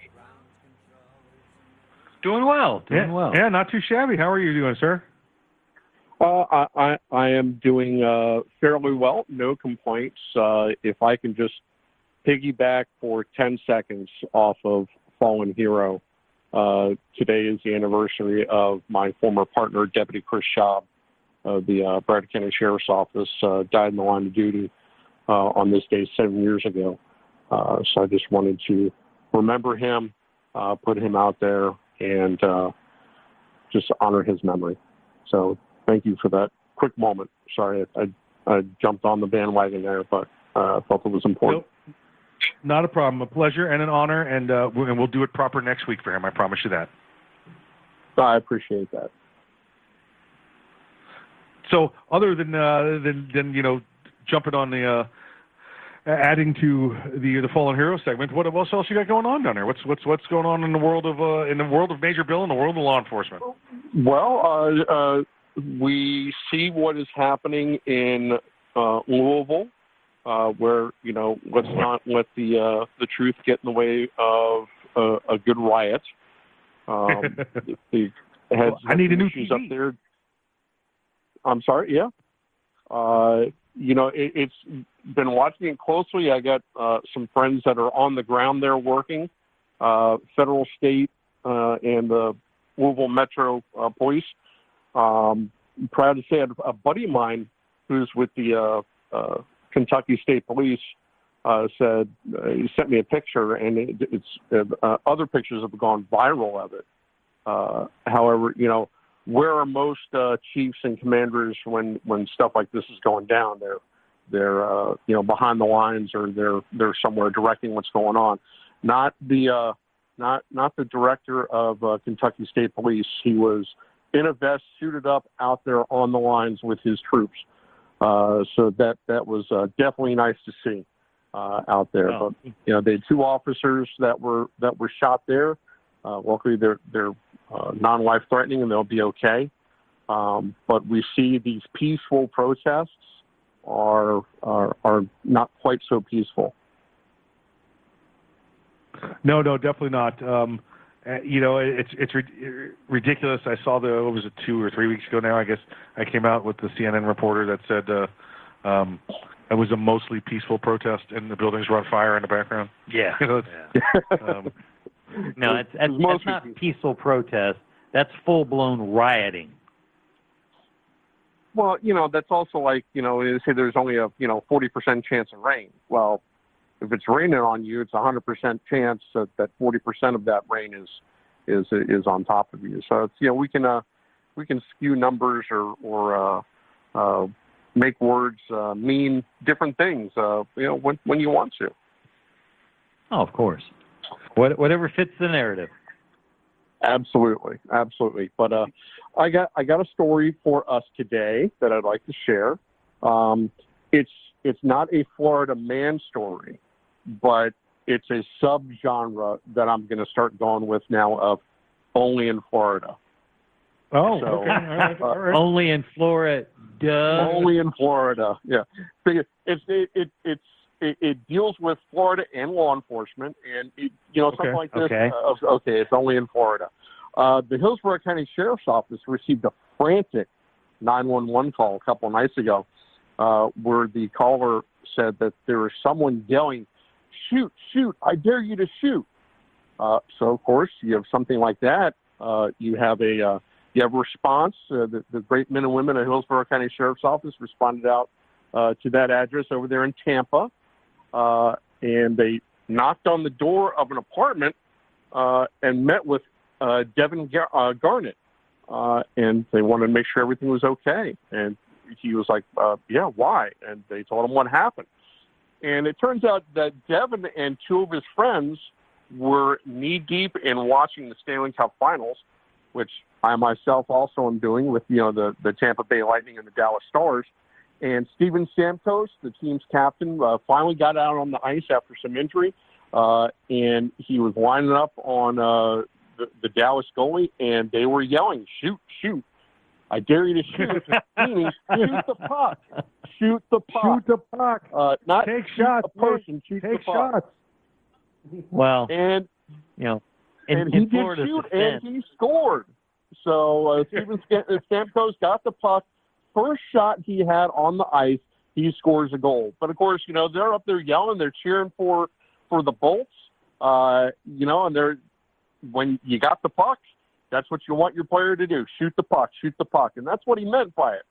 Doing well, doing yeah, well. Yeah, not too shabby. How are you doing, sir? Uh, I, I I am doing uh, fairly well, no complaints. Uh, if I can just piggyback for 10 seconds off of Fallen Hero, uh, today is the anniversary of my former partner, Deputy Chris Schaub of the uh, Bradford County Sheriff's Office, uh, died in the line of duty uh, on this day seven years ago. Uh, so I just wanted to remember him, uh, put him out there, and uh, just honor his memory. So thank you for that quick moment. Sorry, I, I, I jumped on the bandwagon there, but uh, I felt it was important. Nope. Not a problem. A pleasure and an honor, and uh, we'll, and we'll do it proper next week for him. I promise you that. I appreciate that. So, other than uh, than than you know, jumping on the uh, adding to the the fallen hero segment, what else else you got going on down there? What's what's what's going on in the world of uh, in the world of Major Bill and the world of law enforcement? Well, uh, uh, we see what is happening in uh, Louisville, uh, where you know let's not let the uh, the truth get in the way of a, a good riot. Um, the heads I need a new TV. up there. I'm sorry. Yeah. Uh, you know, it, it's been watching it closely. I got uh, some friends that are on the ground there working, uh, federal, state, uh, and the Louisville Metro uh, Police. Um, I'm proud to say a buddy of mine who's with the uh, Kentucky State Police said he sent me a picture, and it, it's other pictures have gone viral of it. However, you know, where are most uh, chiefs and commanders when when stuff like this is going down? They're they're uh, you know behind the lines or they're they're somewhere directing what's going on. Not the uh, not not the director of uh, Kentucky State Police. He was in a vest, suited up, out there on the lines with his troops. Uh, so that that was uh, definitely nice to see uh, out there. Oh. But you know, they had two officers that were that were shot there. Uh, luckily, they're they're uh, non-life threatening and they'll be okay. Um, but we see these peaceful protests are are are not quite so peaceful. No, no, definitely not. Um, uh, you know, it's it's rid- ridiculous. I saw the what was it two or three weeks ago now? I guess I came out with the CNN reporter that said uh, um, it was a mostly peaceful protest and the buildings were on fire in the background. Yeah. You know, it's, um, No, that's, that's, that's not peaceful protest. That's full blown rioting. Well, you know, that's also like, you know, they say there's only a, you know, 40% chance of rain. Well, if it's raining on you, it's a 100% chance that, that 40% of that rain is, is, is on top of you. So it's, you know, we can, uh, we can skew numbers or, or, uh, uh, make words, uh, mean different things, uh, you know, when, when you want to. Oh, of course. What, whatever fits the narrative. Absolutely, absolutely. But uh, I got I got a story for us today that I'd like to share. Um, it's it's not a Florida man story, but it's a subgenre that I'm going to start going with now of only in Florida. Oh, So, okay. All right, all right. Only in Florida. Duh. Only in Florida. Yeah. It's it, it it's it, it deals with Florida and law enforcement, and it, you know something like this. okay. uh, okay, it's only in Florida. Uh, the Hillsborough County Sheriff's Office received a frantic 911 call a couple of nights ago, uh, where the caller said that there was someone yelling, "Shoot! Shoot! I dare you to shoot!" Uh, so of course you have something like that. Uh, you have a uh, you have a response. Uh, the, the great men and women of Hillsborough County Sheriff's Office responded out uh, to that address over there in Tampa, uh, and they knocked on the door of an apartment uh, and met with uh, Devin Gar- uh, Garnett. uh, and they wanted to make sure everything was okay. And he was like, uh, "Yeah, why?" And they told him what happened. And it turns out that Devin and two of his friends were knee deep in watching the Stanley Cup Finals, which I myself also am doing with you know the the Tampa Bay Lightning and the Dallas Stars. And Steven Stamkos, the team's captain, uh, finally got out on the ice after some injury, uh, and he was lining up on uh, the, the Dallas goalie, and they were yelling, "Shoot, shoot! I dare you to shoot!" Meaning, shoot the puck, shoot the puck, Shoot the puck. uh, not Take shoot shots, a person, shoot Take the puck. shots. Well, and you know, in, and in he did shoot, defense, and he scored. So uh, Steven Stam- uh, Stamkos got the puck. First shot he had on the ice, he scores a goal. But of course, you know they're up there yelling, they're cheering for for the Bolts. Uh, you know, and they're when you got the puck, that's what you want your player to do: shoot the puck, shoot the puck, and that's what he meant by it.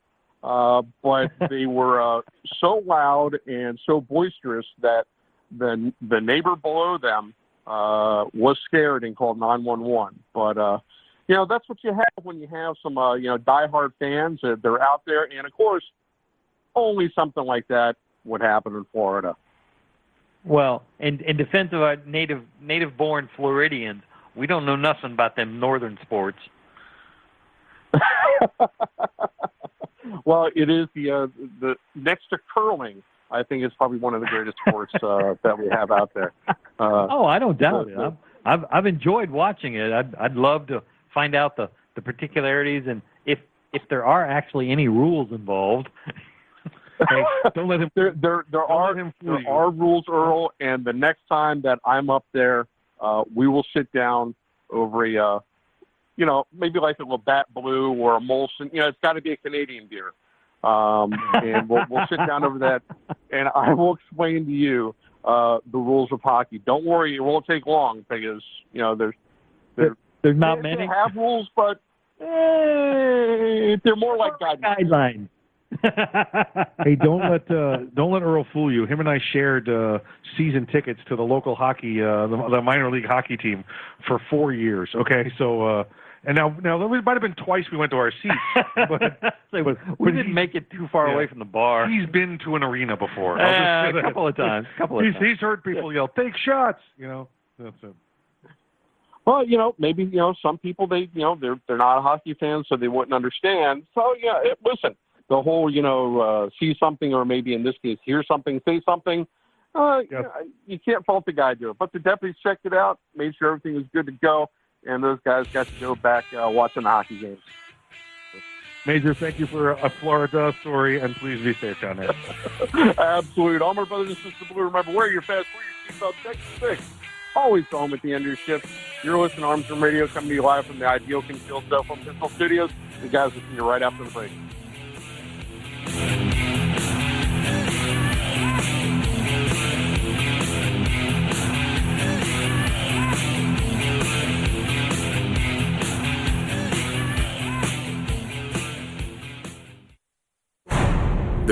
Uh, but they were uh, so loud and so boisterous that the the neighbor below them uh, was scared and called 911. But uh, you know that's what you have when you have some uh, you know diehard fans. Uh, they're out there, and of course, only something like that would happen in Florida. well, in in defense of our native native born Floridians, we don't know nothing about them northern sports. well, it is the uh, the next to curling. I think is probably one of the greatest sports uh, that we have out there. Uh, Oh, I don't doubt it. I've, I've I've enjoyed watching it. I'd I'd love to find out the the particularities and if if there are actually any rules involved. don't let him. There, there, there are him there you. are rules, Earl. And the next time that I'm up there, uh, we will sit down over a, uh, you know, maybe like a Labatt Blue or a Molson. You know, it's got to be a Canadian beer. Um, and we'll, we'll sit down over that, and I will explain to you uh, the rules of hockey. Don't worry, it won't take long because you know there's there, There's not they, many They have rules, but eh, they're more like guidelines. guidelines. hey, don't let uh, don't let Earl fool you. Him and I shared uh, season tickets to the local hockey, uh, the, the minor league hockey team, for four years. Okay, so uh, and now now it might have been twice we went to our seats, but, So but we but didn't make it too far yeah. away from the bar. He's been to an arena before. I'll Uh, a couple of times, couple of he's, times. he's heard people yell, "Take shots," you know. That's it. Well, you know, maybe you know some people they you know they're they're not a hockey fan, so they wouldn't understand. So yeah, it, listen, the whole you know uh, see something or maybe in this case hear something, say something. Uh, you, know, you can't fault the guy do it, but the deputies checked it out, made sure everything was good to go, and those guys got to go back uh, watching the hockey games. Major, thank you for a Florida story, and please be safe down there. Absolute. All my brothers and sisters blue, remember, wear your fast, wear your seatbelt, check the six. Always home at the end of your shift. You're listening to Arms Room Radio, coming to you live from the Ideal Concealed Cell Phone Pistol Studios. The guys will see you right after the break.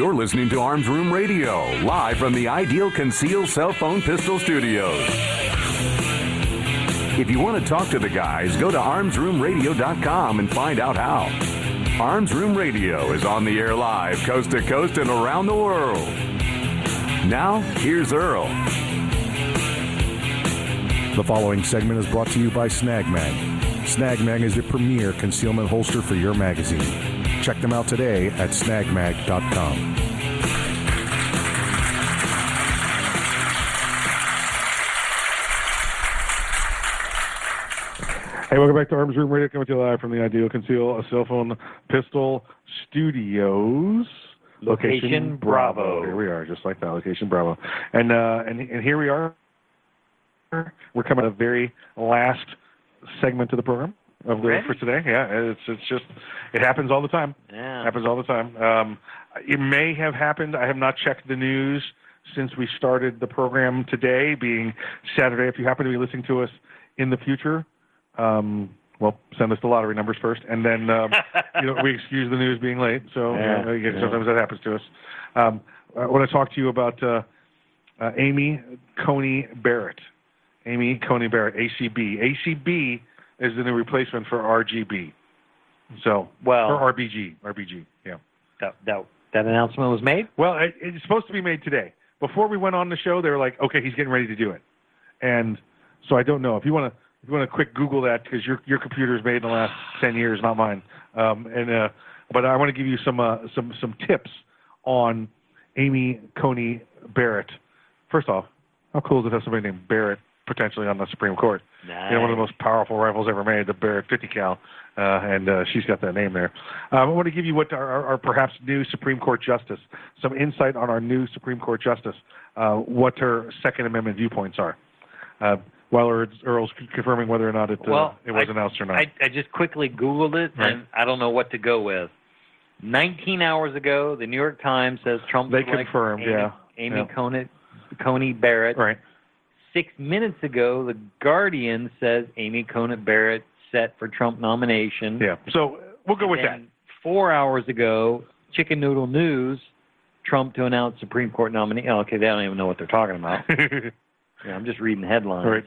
You're listening to Arms Room Radio, live from the Ideal Conceal Cell Phone Pistol Studios. If you want to talk to the guys, go to armsroomradio.com and find out how. Arms Room Radio is on the air live, coast to coast and around the world. Now, here's Earl. The following segment is brought to you by Snag Mag. Snag Mag is the premier concealment holster for your magazine. Check them out today at snagmag.com. Hey, welcome back to Arms Room Radio, coming to you live from the Ideal Conceal a Cell Phone Pistol Studios. Location Bravo. Here we are, just like that, Location Bravo. And uh, and and here we are. We're coming to the very last segment of the program of the, Already? for today. Yeah, it's it's just it happens all the time. Yeah. happens all the time. Um, it may have happened. I have not checked the news since we started the program today, being Saturday. If you happen to be listening to us in the future, um, well, send us the lottery numbers first, and then um, you know we excuse the news being late. So Yeah, uh, yeah. sometimes that happens to us. Um, I want to talk to you about uh, uh, Amy Coney Barrett. Amy Coney Barrett, ACB. ACB is the new replacement for RGB. So, Well- or RBG, RBG, yeah. That that that announcement was made. Well, it, it's supposed to be made today. Before we went on the show, they were like, "Okay, he's getting ready to do it," and so I don't know if you want to. If you want to quick Google that because your your computer is made in the last ten years, not mine. Um, and uh, but I want to give you some uh, some some tips on Amy Coney Barrett. First off, how cool is it to have somebody named Barrett potentially on the Supreme Court? You know, one of the most powerful rifles ever made, the Barrett 50 cal, uh, and uh, she's got that name there. Um, I want to give you what our, our, our perhaps new Supreme Court justice, some insight on our new Supreme Court justice, uh, what her Second Amendment viewpoints are. Uh, while Earl's, confirming whether or not it, uh, Well, it was I- announced or not. I, I just quickly Googled it, Right. and I don't know what to go with. 19 hours ago, the New York Times says Trump They confirmed, Amy, yeah. Amy Yeah. Coney, Coney Barrett. Right. Six minutes ago, the Guardian says Amy Coney Barrett set for Trump nomination. Yeah. So we'll go with that. Four hours ago, Chicken Noodle News, Trump to announce Supreme Court nominee. Oh, okay, they don't even know what they're talking about. yeah, I'm just reading headlines. All right.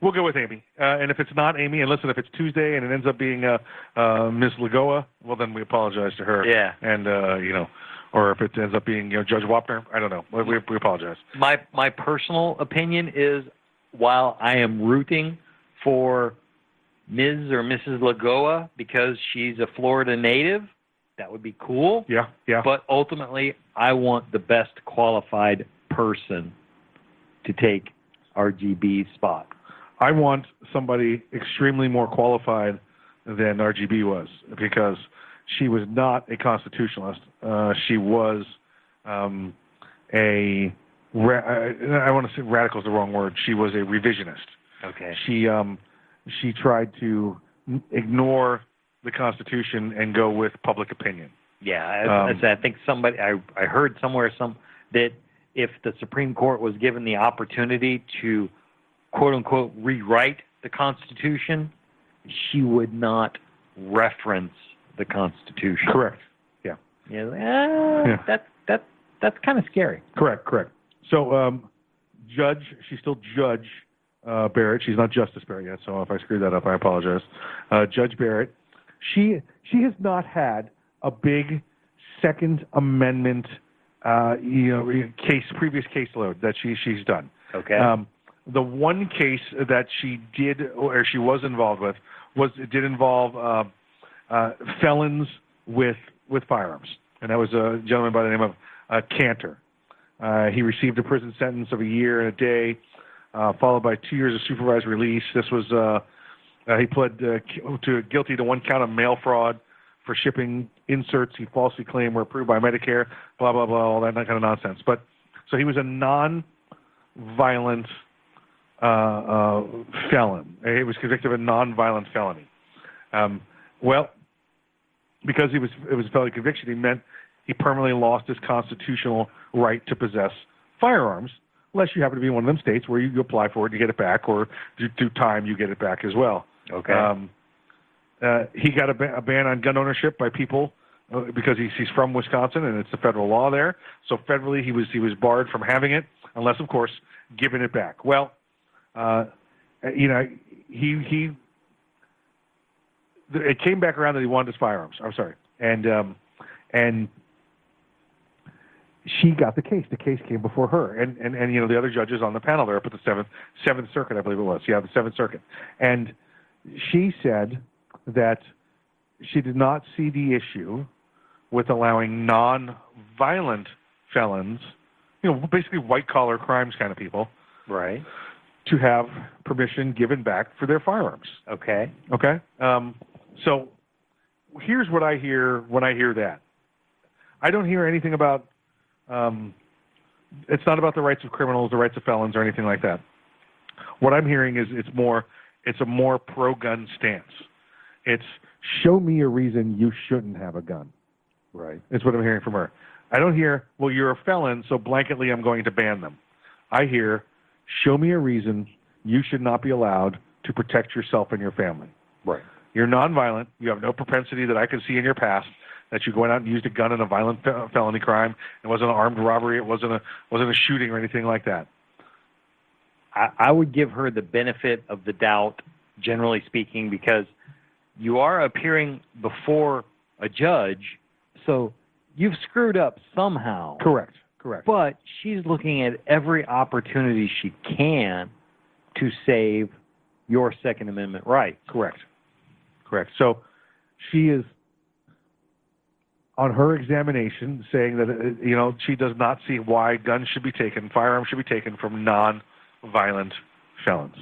We'll go with Amy. Uh, and if it's not Amy, and listen, if it's Tuesday and it ends up being uh, uh, Ms. Lagoa, well, then we apologize to her. Yeah. And, uh, you know, or if it ends up being, you know, Judge Wapner, I don't know. We, we, apologize. my my personal opinion is while I am rooting for Ms. or Mrs. Lagoa because she's a Florida native, that would be cool. Yeah, yeah. But ultimately, I want the best qualified person to take RGB's spot. I want somebody extremely more qualified than RGB was because she was not a constitutionalist. Uh, she was um, a ra- I, I want to say radical is the wrong word. She was a revisionist. Okay. She um, she tried to ignore the Constitution and go with public opinion. Yeah, I, Um, I think somebody I I heard somewhere some that if the Supreme Court was given the opportunity to quote unquote rewrite the Constitution, she would not reference the Constitution. Correct. Yeah. Yeah, ah, Yeah. that that that's kind of scary. Correct, correct. So, um, Judge, she's still Judge uh, Barrett. She's not Justice Barrett yet. So if I screwed that up, I apologize. Uh, Judge Barrett, she she has not had a big Second Amendment, uh, you know, case previous caseload that she she's done. Okay. Um, the one case that she did or she was involved with was it did involve uh, uh, felons with with firearms, and that was a gentleman by the name of uh, Kanter. Uh, he received a prison sentence of a year and a day, uh, followed by two years of supervised release. This was uh, uh, he pled uh, to guilty to one count of mail fraud for shipping inserts he falsely claimed were approved by Medicare. Blah blah blah, all that kind of nonsense. But so he was a non-violent uh, uh, felon. He was convicted of a non-violent felony. Um, well, because he was it was a felony conviction, he meant he permanently lost his constitutional right to possess firearms, unless you happen to be in one of them states where you, you apply for it, you get it back, or through, through time you get it back as well. Okay. Um, uh, he got a, ba- a ban on gun ownership by people uh, because he's, he's from Wisconsin and it's the federal law there. So federally, he was he was barred from having it, unless of course giving it back. Well, uh, you know, he he it came back around that he wanted his firearms. I'm sorry, and um, and she got the case. The case came before her, and and and you know the other judges on the panel there up at the seventh seventh circuit, I believe it was. Yeah, the seventh circuit, and she said that she did not see the issue with allowing non-violent felons, you know, basically white collar crimes kind of people, right, to have permission given back for their firearms. Okay. Okay. Um, so here's what I hear when I hear that. I don't hear anything about. Um, it's not about the rights of criminals, the rights of felons, or anything like that. What I'm hearing is it's more. It's a more pro-gun stance. It's show me a reason you shouldn't have a gun. Right. Is what I'm hearing from her. I don't hear, well, you're a felon, so blanketly I'm going to ban them. I hear, show me a reason you should not be allowed to protect yourself and your family. Right. You're nonviolent. You have no propensity that I can see in your past that you went out and used a gun in a violent fe- felony crime. It wasn't an armed robbery. It wasn't a wasn't a shooting or anything like that. I, I would give her the benefit of the doubt, generally speaking, because you are appearing before a judge, so you've screwed up somehow. Correct. Correct. But she's looking at every opportunity she can to save your Second Amendment rights. Correct. Correct. So she is on her examination saying that uh, you know she does not see why guns should be taken, firearms should be taken from non-violent felons.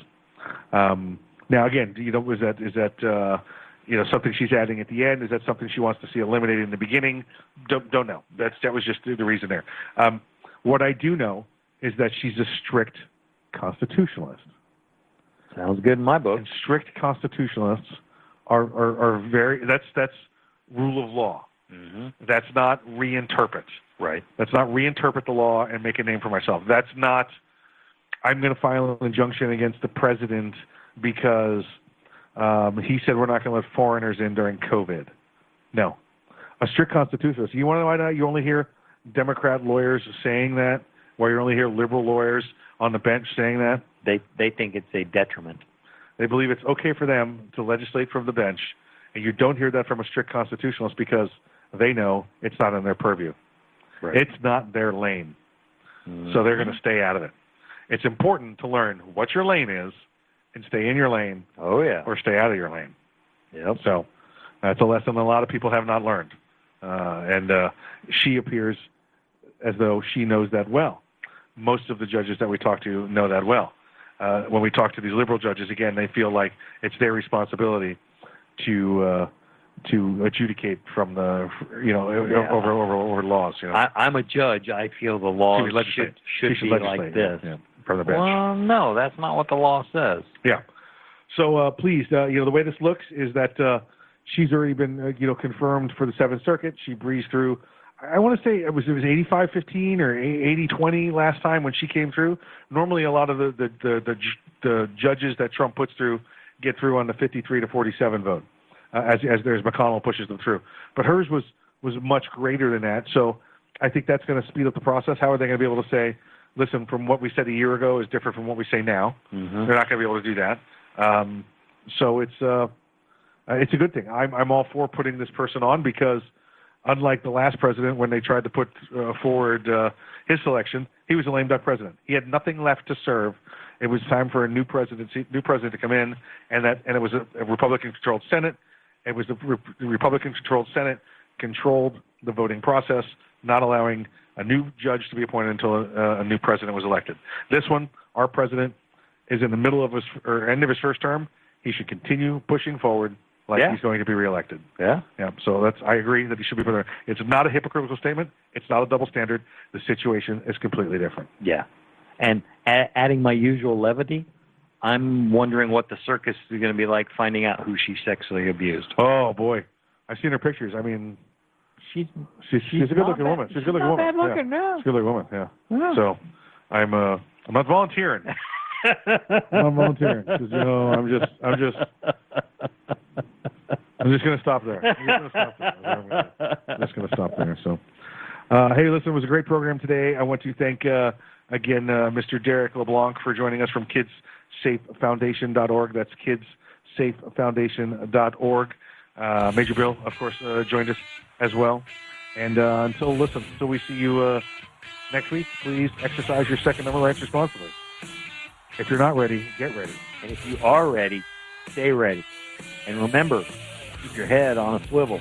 Um, now, again, you know, is that is that uh, you know something she's adding at the end? Is that something she wants to see eliminated in the beginning? Don't don't know. That's that was just the the reason there. Um, what I do know is that she's a strict constitutionalist. Sounds good in my book. And strict constitutionalists are, are, are very that's that's rule of law. Mm-hmm. That's not reinterpret. Right. That's not reinterpret the law and make a name for myself. That's not I'm going to file an injunction against the president because um, he said we're not going to let foreigners in during COVID. No. A strict constitutionalist. You want to know why not? you only hear Democrat lawyers saying that, why you only hear liberal lawyers on the bench saying that? They they think it's a detriment. They believe it's okay for them to legislate from the bench, and you don't hear that from a strict constitutionalist because they know it's not in their purview. Right. It's not their lane. So they're going to stay out of it. It's important to learn what your lane is and stay in your lane. Oh yeah. Or stay out of your lane. Yep. So that's a lesson a lot of people have not learned. Uh, and uh, she appears as though she knows that well. Most of the judges that we talk to know that well. Uh, when we talk to these liberal judges, again, they feel like it's their responsibility to uh, to adjudicate from the you know Yeah. over over over laws. You know, I, I'm a judge. I feel the law She would legislate. should should should be like this. yeah, yeah, from the bench. Well, no, that's not what the law says. Yeah. So uh, please, uh, you know, the way this looks is that uh, she's already been, uh, you know, confirmed for the Seventh Circuit. She breezed through. I want to say it was it was 85-15 or 80-20 last time when she came through. Normally, a lot of the the, the the the judges that Trump puts through get through on the 53 to 47 vote, uh, as as there's McConnell pushes them through. But hers was was much greater than that. So I think that's going to speed up the process. How are they going to be able to say, listen, from what we said a year ago is different from what we say now? Mm-hmm. They're not going to be able to do that. Um, so it's uh, uh, it's a good thing. I'm I'm all for putting this person on because unlike the last president when they tried to put uh, forward uh, his selection, he was a lame duck president. He had nothing left to serve. It was time for a new presidency, new president to come in, and that and it was a, a Republican-controlled Senate. It was the Re- Republican-controlled Senate controlled the voting process. not allowing a new judge to be appointed until a, a new president was elected. This one, our president is in the middle of his or end of his first term. He should continue pushing forward like Yeah. he's going to be reelected. Yeah. Yeah. So that's I agree that he should be put there. It's not a hypocritical statement. It's not a double standard. The situation is completely different. Yeah. And a- adding my usual levity, I'm wondering what the circus is going to be like finding out who she sexually abused. Oh boy, I've seen her pictures. I mean, she's she's, she's, a good-looking bad- woman. She's a good looking not woman. bad looking, yeah. no. She's a good looking woman. Yeah. Yeah. So I'm uh I'm not volunteering. I'm volunteering. volunteering 'cause, you know I'm just I'm just I'm just gonna stop there. I'm just gonna stop there. I'm just gonna stop there. So, uh, hey, listen, it was a great program today. I want to thank uh, again uh, Mr. Derek LeBlanc for joining us from KidsSafeFoundation.org. That's KidsSafeFoundation.org. Uh, Major Bill, of course, uh, joined us as well. And uh, until listen, until we see you uh, next week, please exercise your Second Amendment rights responsibly. If you're not ready, get ready. And if you are ready, stay ready. And remember, keep your head on a swivel.